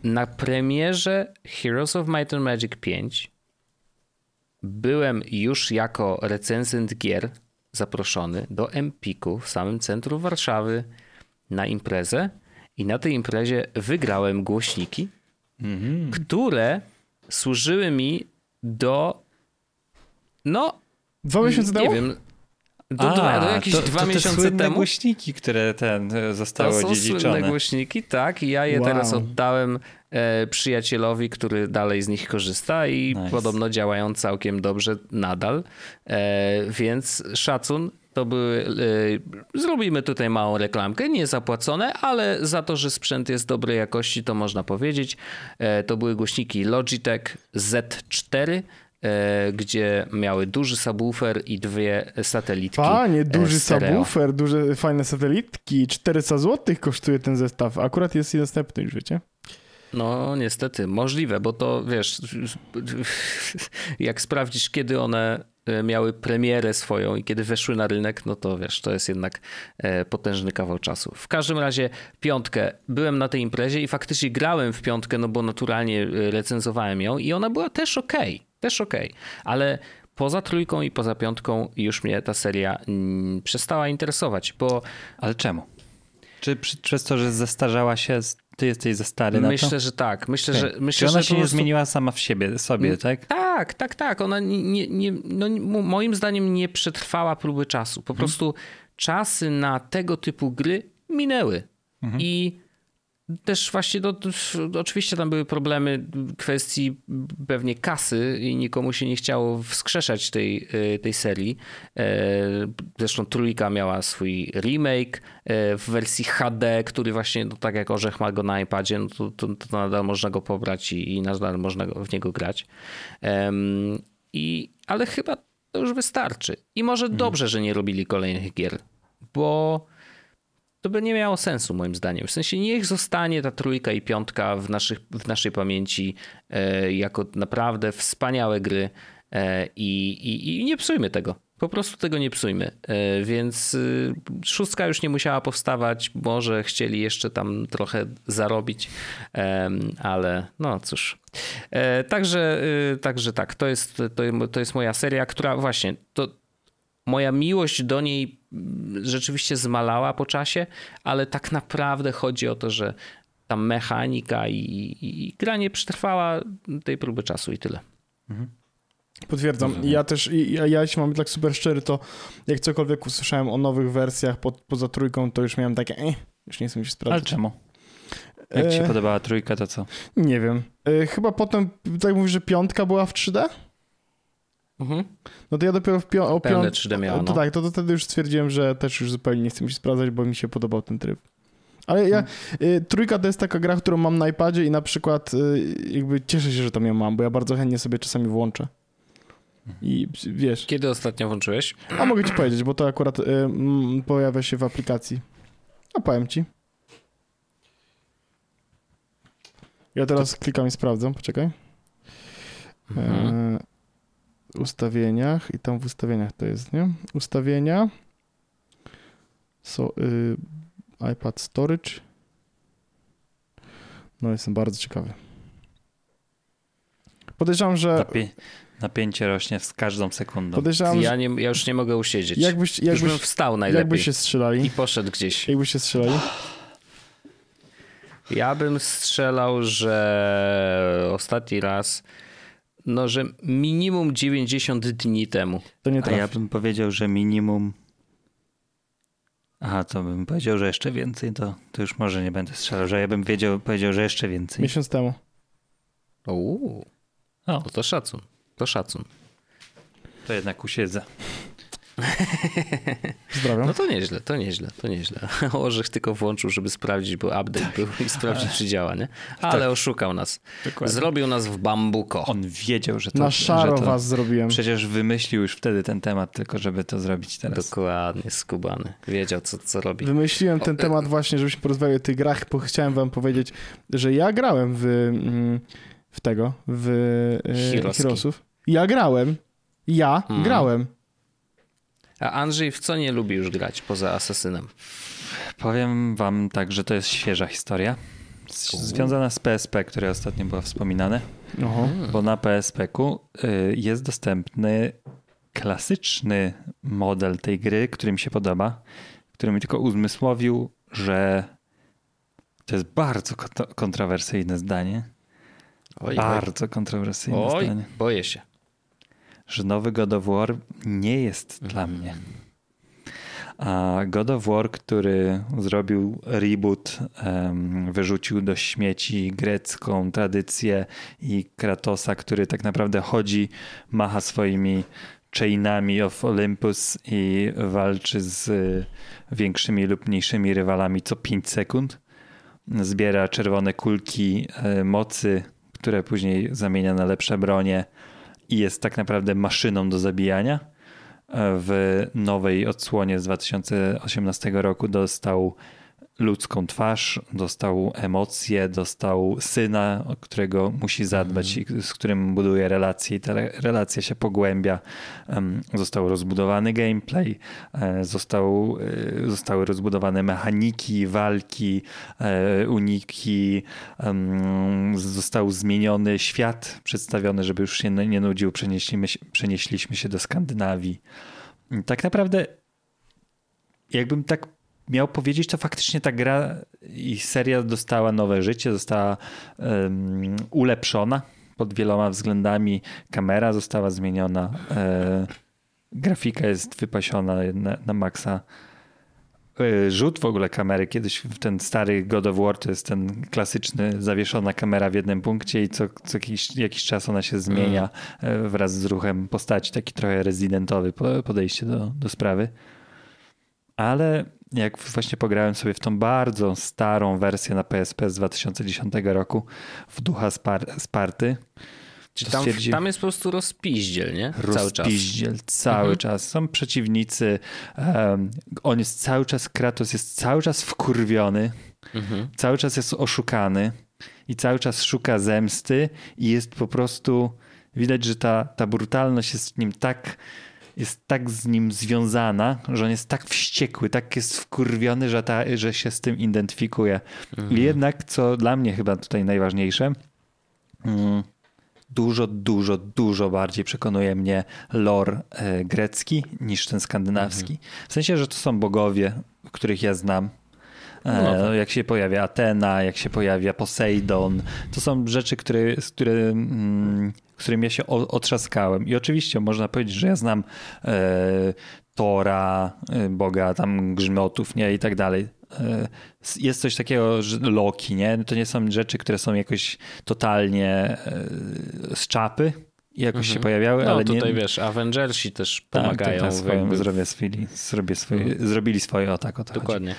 na premierze Heroes of Might and Magic 5 byłem już jako recenzent gier zaproszony do Empiku w samym centrum Warszawy na imprezę i na tej imprezie wygrałem głośniki, które służyły mi do no dwa miesiące nie temu? wiem do, A, dwa, do jakieś to, dwa to miesiące temu. głośniki, które ten e, zostały to są dziedziczone. słynne głośniki, tak. I ja je wow. teraz oddałem e, przyjacielowi, który dalej z nich korzysta i nice. podobno działają całkiem dobrze nadal. E, więc szacun to były, yy, zrobimy tutaj małą reklamkę, nie zapłacone, ale za to, że sprzęt jest dobrej jakości, to można powiedzieć. Yy, to były głośniki Logitech Z4, yy, gdzie miały duży subwoofer i dwie satelitki. Panie, duży stereo. subwoofer, duże fajne satelitki, 400 zł kosztuje ten zestaw, akurat jest następny już, wiecie? No, niestety, możliwe, bo to wiesz, jak sprawdzisz, kiedy one E, miały premierę swoją i kiedy weszły na rynek, no to wiesz, to jest jednak e, potężny kawał czasu. W każdym razie piątkę, byłem na tej imprezie i faktycznie grałem w piątkę, no bo naturalnie e, recenzowałem ją i ona była też ok, też ok, ale poza trójką i poza piątką już mnie ta seria mm, przestała interesować, bo Ale czemu? Czy przez to, że zestarzała się, ty jesteś za stary na myślę, to? że tak. Myślę, Okej. że myślę, Czy ona że się nie prostu- zmieniła sama w siebie, sobie, tak? Tak, tak, tak. Ona nie, nie, no, moim zdaniem nie przetrwała próby czasu. Po prostu czasy na tego typu gry minęły. I też właśnie, no, oczywiście tam były problemy kwestii pewnie kasy i nikomu się nie chciało wskrzeszać tej, y, tej serii. E, Zresztą trójka miała swój remake e, w wersji HD, który właśnie, no, tak jak Orzech ma go na iPadzie, no to, to, to nadal można go pobrać i, i nadal można go, w niego grać. Em, I, ale chyba to już wystarczy. I może dobrze, że nie robili kolejnych gier, bo to by nie miało sensu moim zdaniem. W sensie niech zostanie ta trójka i piątka w, naszych, w naszej pamięci e, jako naprawdę wspaniałe gry e, i, i, nie psujmy tego. Po prostu tego nie psujmy. E, więc y, szóstka już nie musiała powstawać. Może chcieli jeszcze tam trochę zarobić, ale no cóż. E, także, y, także tak, to jest, to, to jest moja seria, która właśnie to, moja miłość do niej rzeczywiście zmalała po czasie, ale tak naprawdę chodzi o to, że ta mechanika i, i, i gra nie przetrwała tej próby czasu i tyle. Potwierdzam. I ja też, ja, ja jeśli mam być tak super szczery, to jak cokolwiek usłyszałem o nowych wersjach pod, poza trójką, to już miałem takie, eh, już nie chcę mi się Ale sprawdzać. czemu? Jak ci się E, podobała trójka, to co? Nie wiem. E, chyba potem, tak mówisz, że piątka była w 3D? Mhm. No to ja dopiero w pio- o Pełne piąt... 3D miała, To no. tak, to, to wtedy już stwierdziłem, że też już zupełnie nie chcę mi się sprawdzać, bo mi się podobał ten tryb. Ale ja, y, trójka to jest taka gra, którą mam na iPadzie i na przykład y, jakby cieszę się, że tam ją mam, bo ja bardzo chętnie sobie czasami włączę. I wiesz, Kiedy ostatnio włączyłeś? a mogę ci powiedzieć, bo to akurat y, mm, pojawia się w aplikacji. A powiem ci. Ja teraz klikam i sprawdzam, poczekaj. Mhm. E, ustawieniach i tam w ustawieniach to jest, nie? Ustawienia. So, y, iPad Storage. No jestem bardzo ciekawy. Podejrzewam, że Napie- napięcie rośnie z każdą sekundą. podejrzewam, Ja, że nie, ja już nie mogę usiedzieć. jakbyś, już bym jakbyś, wstał najlepiej jakbyś się strzelali, i poszedł gdzieś. jakbyście strzelali, Ja bym strzelał, że ostatni raz, no że minimum 90 dni temu. to nie A trafi. ja bym powiedział, że minimum. Aha, to bym powiedział, że jeszcze więcej, to, to już może nie będę strzelał, że ja bym wiedział, powiedział, że jeszcze więcej. Miesiąc temu. Uuu, O, no to szacun, to szacun. to jednak usiedzę. Pozdrawiam. No to nieźle, to nieźle, to nieźle. Orzech tylko włączył, żeby sprawdzić, bo update był i sprawdzić, czy działa, nie? Ale oszukał nas. Dokładnie. Zrobił nas w bambuko. On wiedział, że to. Na szaro że to, was zrobiłem. Przecież wymyślił już wtedy ten temat, tylko żeby to zrobić teraz. Dokładnie, skubany. Wiedział, co, co robi. Wymyśliłem ten O, e- temat właśnie, żebyśmy porozmawiali o tych grach, bo chciałem wam powiedzieć, że ja grałem w, mm, w tego, w Heroeski. Heroesów. Ja grałem. Ja Mhm. grałem. A Andrzej w co nie lubi już grać poza Asasynem? Powiem wam tak, że to jest świeża historia. Związana z PSP, które ostatnio było wspominane, Oho. bo na PSP-ku y, jest dostępny klasyczny model tej gry, który mi się podoba, który mi tylko uzmysłowił, że to jest bardzo kont- kontrowersyjne zdanie. Oj, Bardzo kontrowersyjne oj zdanie. boję się. Że nowy God of War nie jest dla mnie. A God of War, który zrobił reboot, em, wyrzucił do śmieci grecką tradycję i Kratosa, który tak naprawdę chodzi, macha swoimi chainami of Olympus i walczy z y, większymi lub mniejszymi rywalami co 5 sekund. Zbiera czerwone kulki y, mocy, które później zamienia na lepsze bronie i jest tak naprawdę maszyną do zabijania. W nowej odsłonie z 2018 roku dostał ludzką twarz, dostał emocje, dostał syna, o którego musi zadbać i z którym buduje relacje i ta re- relacja się pogłębia. Został rozbudowany gameplay, e, został, e, zostały rozbudowane mechaniki, walki, e, uniki, został zmieniony świat przedstawiony, żeby już się nie nudził, przenieśliśmy się, przenieśliśmy się do Skandynawii. Tak naprawdę jakbym tak miał powiedzieć, to faktycznie ta gra i seria dostała nowe życie, została um, ulepszona pod wieloma względami. Kamera została zmieniona, e, grafika jest wypasiona na, na maksa. E, rzut w ogóle kamery, kiedyś w ten stary God of War to jest ten klasyczny, zawieszona kamera w jednym punkcie i co, co jakiś, jakiś czas ona się zmienia e, wraz z ruchem postaci, taki trochę rezydentowy po- podejście do, do sprawy. Ale jak właśnie pograłem sobie w tą bardzo starą wersję na PSP z 2010 roku w ducha Spar- Sparty, Czyli tam, stwierdzi- tam jest po prostu rozpiździel, nie? Cały czas. rozpiździel cały Mhm. czas. Są przeciwnicy, um, on jest cały czas, Kratos jest cały czas wkurwiony, Mhm. cały czas jest oszukany i cały czas szuka zemsty i jest po prostu, widać, że ta, ta brutalność jest w nim tak, jest tak z nim związana, że on jest tak wściekły, tak jest wkurwiony, że, ta, że się z tym identyfikuje. I jednak, co dla mnie chyba tutaj najważniejsze, mm, dużo, dużo, dużo bardziej przekonuje mnie lore e, grecki niż ten skandynawski. W sensie, że to są bogowie, których ja znam. E, No tak. Jak się pojawia Atena, jak się pojawia Poseidon. To są rzeczy, które, z które, mm, którym ja się otrzaskałem. I oczywiście można powiedzieć, że ja znam e, Tora, e, boga tam grzmiotów, nie, i tak dalej. E, Jest coś takiego, że Loki, nie? To nie są rzeczy, które są jakoś totalnie e, z czapy i jakoś się pojawiały, No ale tutaj nie... wiesz, Avengersi też Tak, pomagają. tak, swoją, jakby- zrobię swili, zrobię swoje, zrobili swoje, o tak, o to. Dokładnie.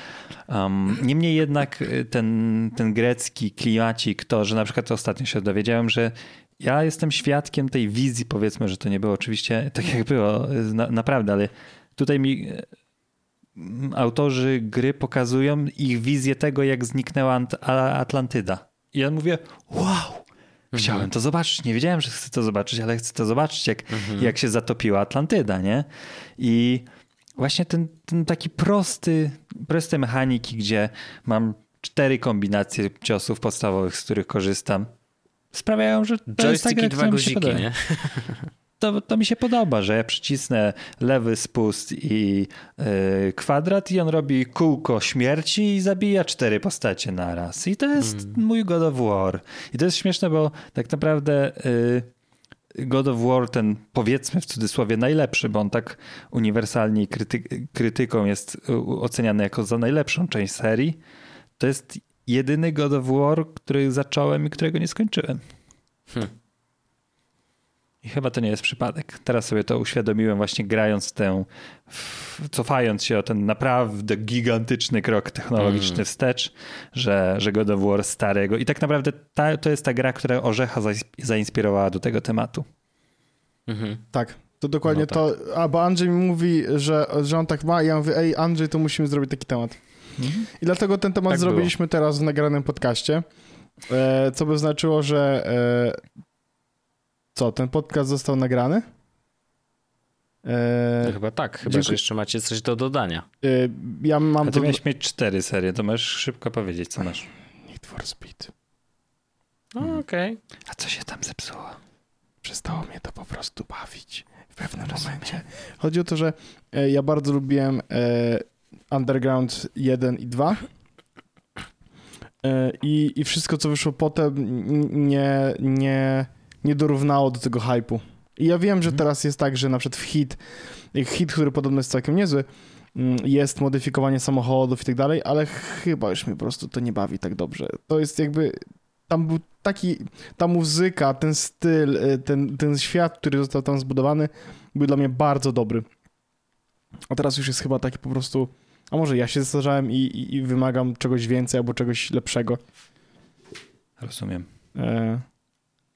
Um, niemniej jednak y, ten, ten grecki klimacik, to, że na przykład ostatnio się dowiedziałem, że ja jestem świadkiem tej wizji, powiedzmy, że to nie było oczywiście tak jak było na, naprawdę, ale tutaj mi y, m, autorzy gry pokazują ich wizję tego, jak zniknęła Ant- Atlantyda. I ja mówię, wow, chciałem to zobaczyć. Nie wiedziałem, że chcę to zobaczyć, ale chcę to zobaczyć, jak, jak się zatopiła Atlantyda, nie? I właśnie ten, ten taki prosty, proste mechaniki, gdzie mam cztery kombinacje ciosów podstawowych, z których korzystam, sprawiają, że to jest ta gra, i dwa guziki, nie? To, to mi się podoba, że ja przycisnę lewy spust i yy, kwadrat i on robi kółko śmierci i zabija cztery postacie na raz. I to jest mój God of War. I to jest śmieszne, bo tak naprawdę yy, God of War, ten powiedzmy w cudzysłowie najlepszy, bo on tak uniwersalnie kryty krytyką jest oceniany jako za najlepszą część serii, to jest jedyny God of War, który zacząłem i którego nie skończyłem. Hmm. I chyba to nie jest przypadek. Teraz sobie to uświadomiłem właśnie grając tę, cofając się o ten naprawdę gigantyczny krok technologiczny Mm. wstecz, że, że God of War starego. I tak naprawdę ta, to jest ta gra, która Orzecha zains- zainspirowała do tego tematu. Mhm. Tak. To dokładnie No tak. to, a bo Andrzej mi mówi, że, że on tak ma i ja mówię, ej Andrzej, to musimy zrobić taki temat. I dlatego ten temat Tak zrobiliśmy teraz w nagranym podcaście, e, co by znaczyło, że e, co, ten podcast został nagrany? E, Chyba tak, chyba dziękuję. że jeszcze macie coś do dodania. e, ja mam A do... ty miałeś mieć cztery serie, to możesz szybko powiedzieć, co masz. Need for Speed. O, Okej. A co się tam zepsuło? Przestało mnie to po prostu bawić w pewnym momencie. Chodzi o to, że e, ja bardzo lubiłem e, Underground 1 i 2. E, i, I wszystko, co wyszło potem, nie, nie, nie dorównało do tego hypu. I ja wiem, że Mhm. teraz jest tak, że na przykład w hit, hit, który podobno jest całkiem niezły, mm, jest modyfikowanie samochodów i tak dalej, ale chyba już mnie po prostu to nie bawi tak dobrze. To jest jakby, tam był taki, ta muzyka, ten styl, y, ten, ten świat, który został tam zbudowany, był dla mnie bardzo dobry. A teraz już jest chyba taki po prostu, a może ja się zestarzałem i, i, i wymagam czegoś więcej albo czegoś lepszego. Rozumiem. E,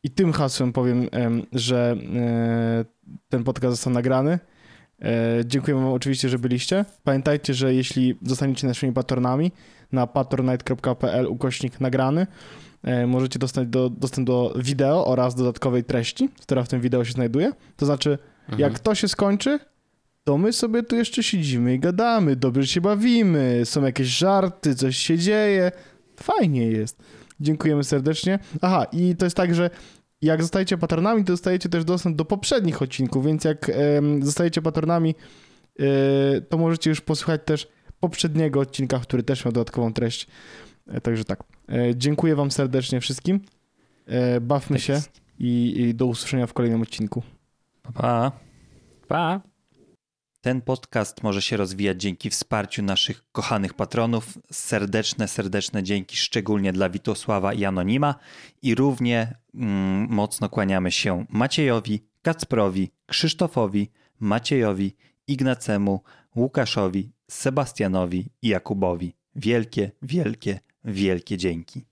I tym hasłem powiem, em, że e, ten podcast został nagrany. E, dziękuję wam oczywiście, że byliście. Pamiętajcie, że jeśli zostaniecie naszymi patronami na patronite.pl ukośnik nagrany, e, możecie dostać do, dostęp do wideo oraz dodatkowej treści, która w tym wideo się znajduje. To znaczy, Mhm. jak to się skończy, to my sobie tu jeszcze siedzimy i gadamy, dobrze się bawimy, są jakieś żarty, coś się dzieje. Fajnie jest. Dziękujemy serdecznie. Aha, i to jest tak, że jak zostajecie patronami, to dostajecie też dostęp do poprzednich odcinków, więc jak em, zostajecie patronami, e, to możecie już posłuchać też poprzedniego odcinka, który też miał dodatkową treść. E, także tak. E, dziękuję wam serdecznie wszystkim. E, bawmy Tak się i, i do usłyszenia w kolejnym odcinku. Pa, pa. Pa! Ten podcast może się rozwijać dzięki wsparciu naszych kochanych patronów. Serdeczne, serdeczne dzięki szczególnie dla Witosława i Anonima i równie mm, mocno kłaniamy się Maciejowi, Kacprowi, Krzysztofowi, Maciejowi, Ignacemu, Łukaszowi, Sebastianowi i Jakubowi. Wielkie, wielkie, wielkie dzięki.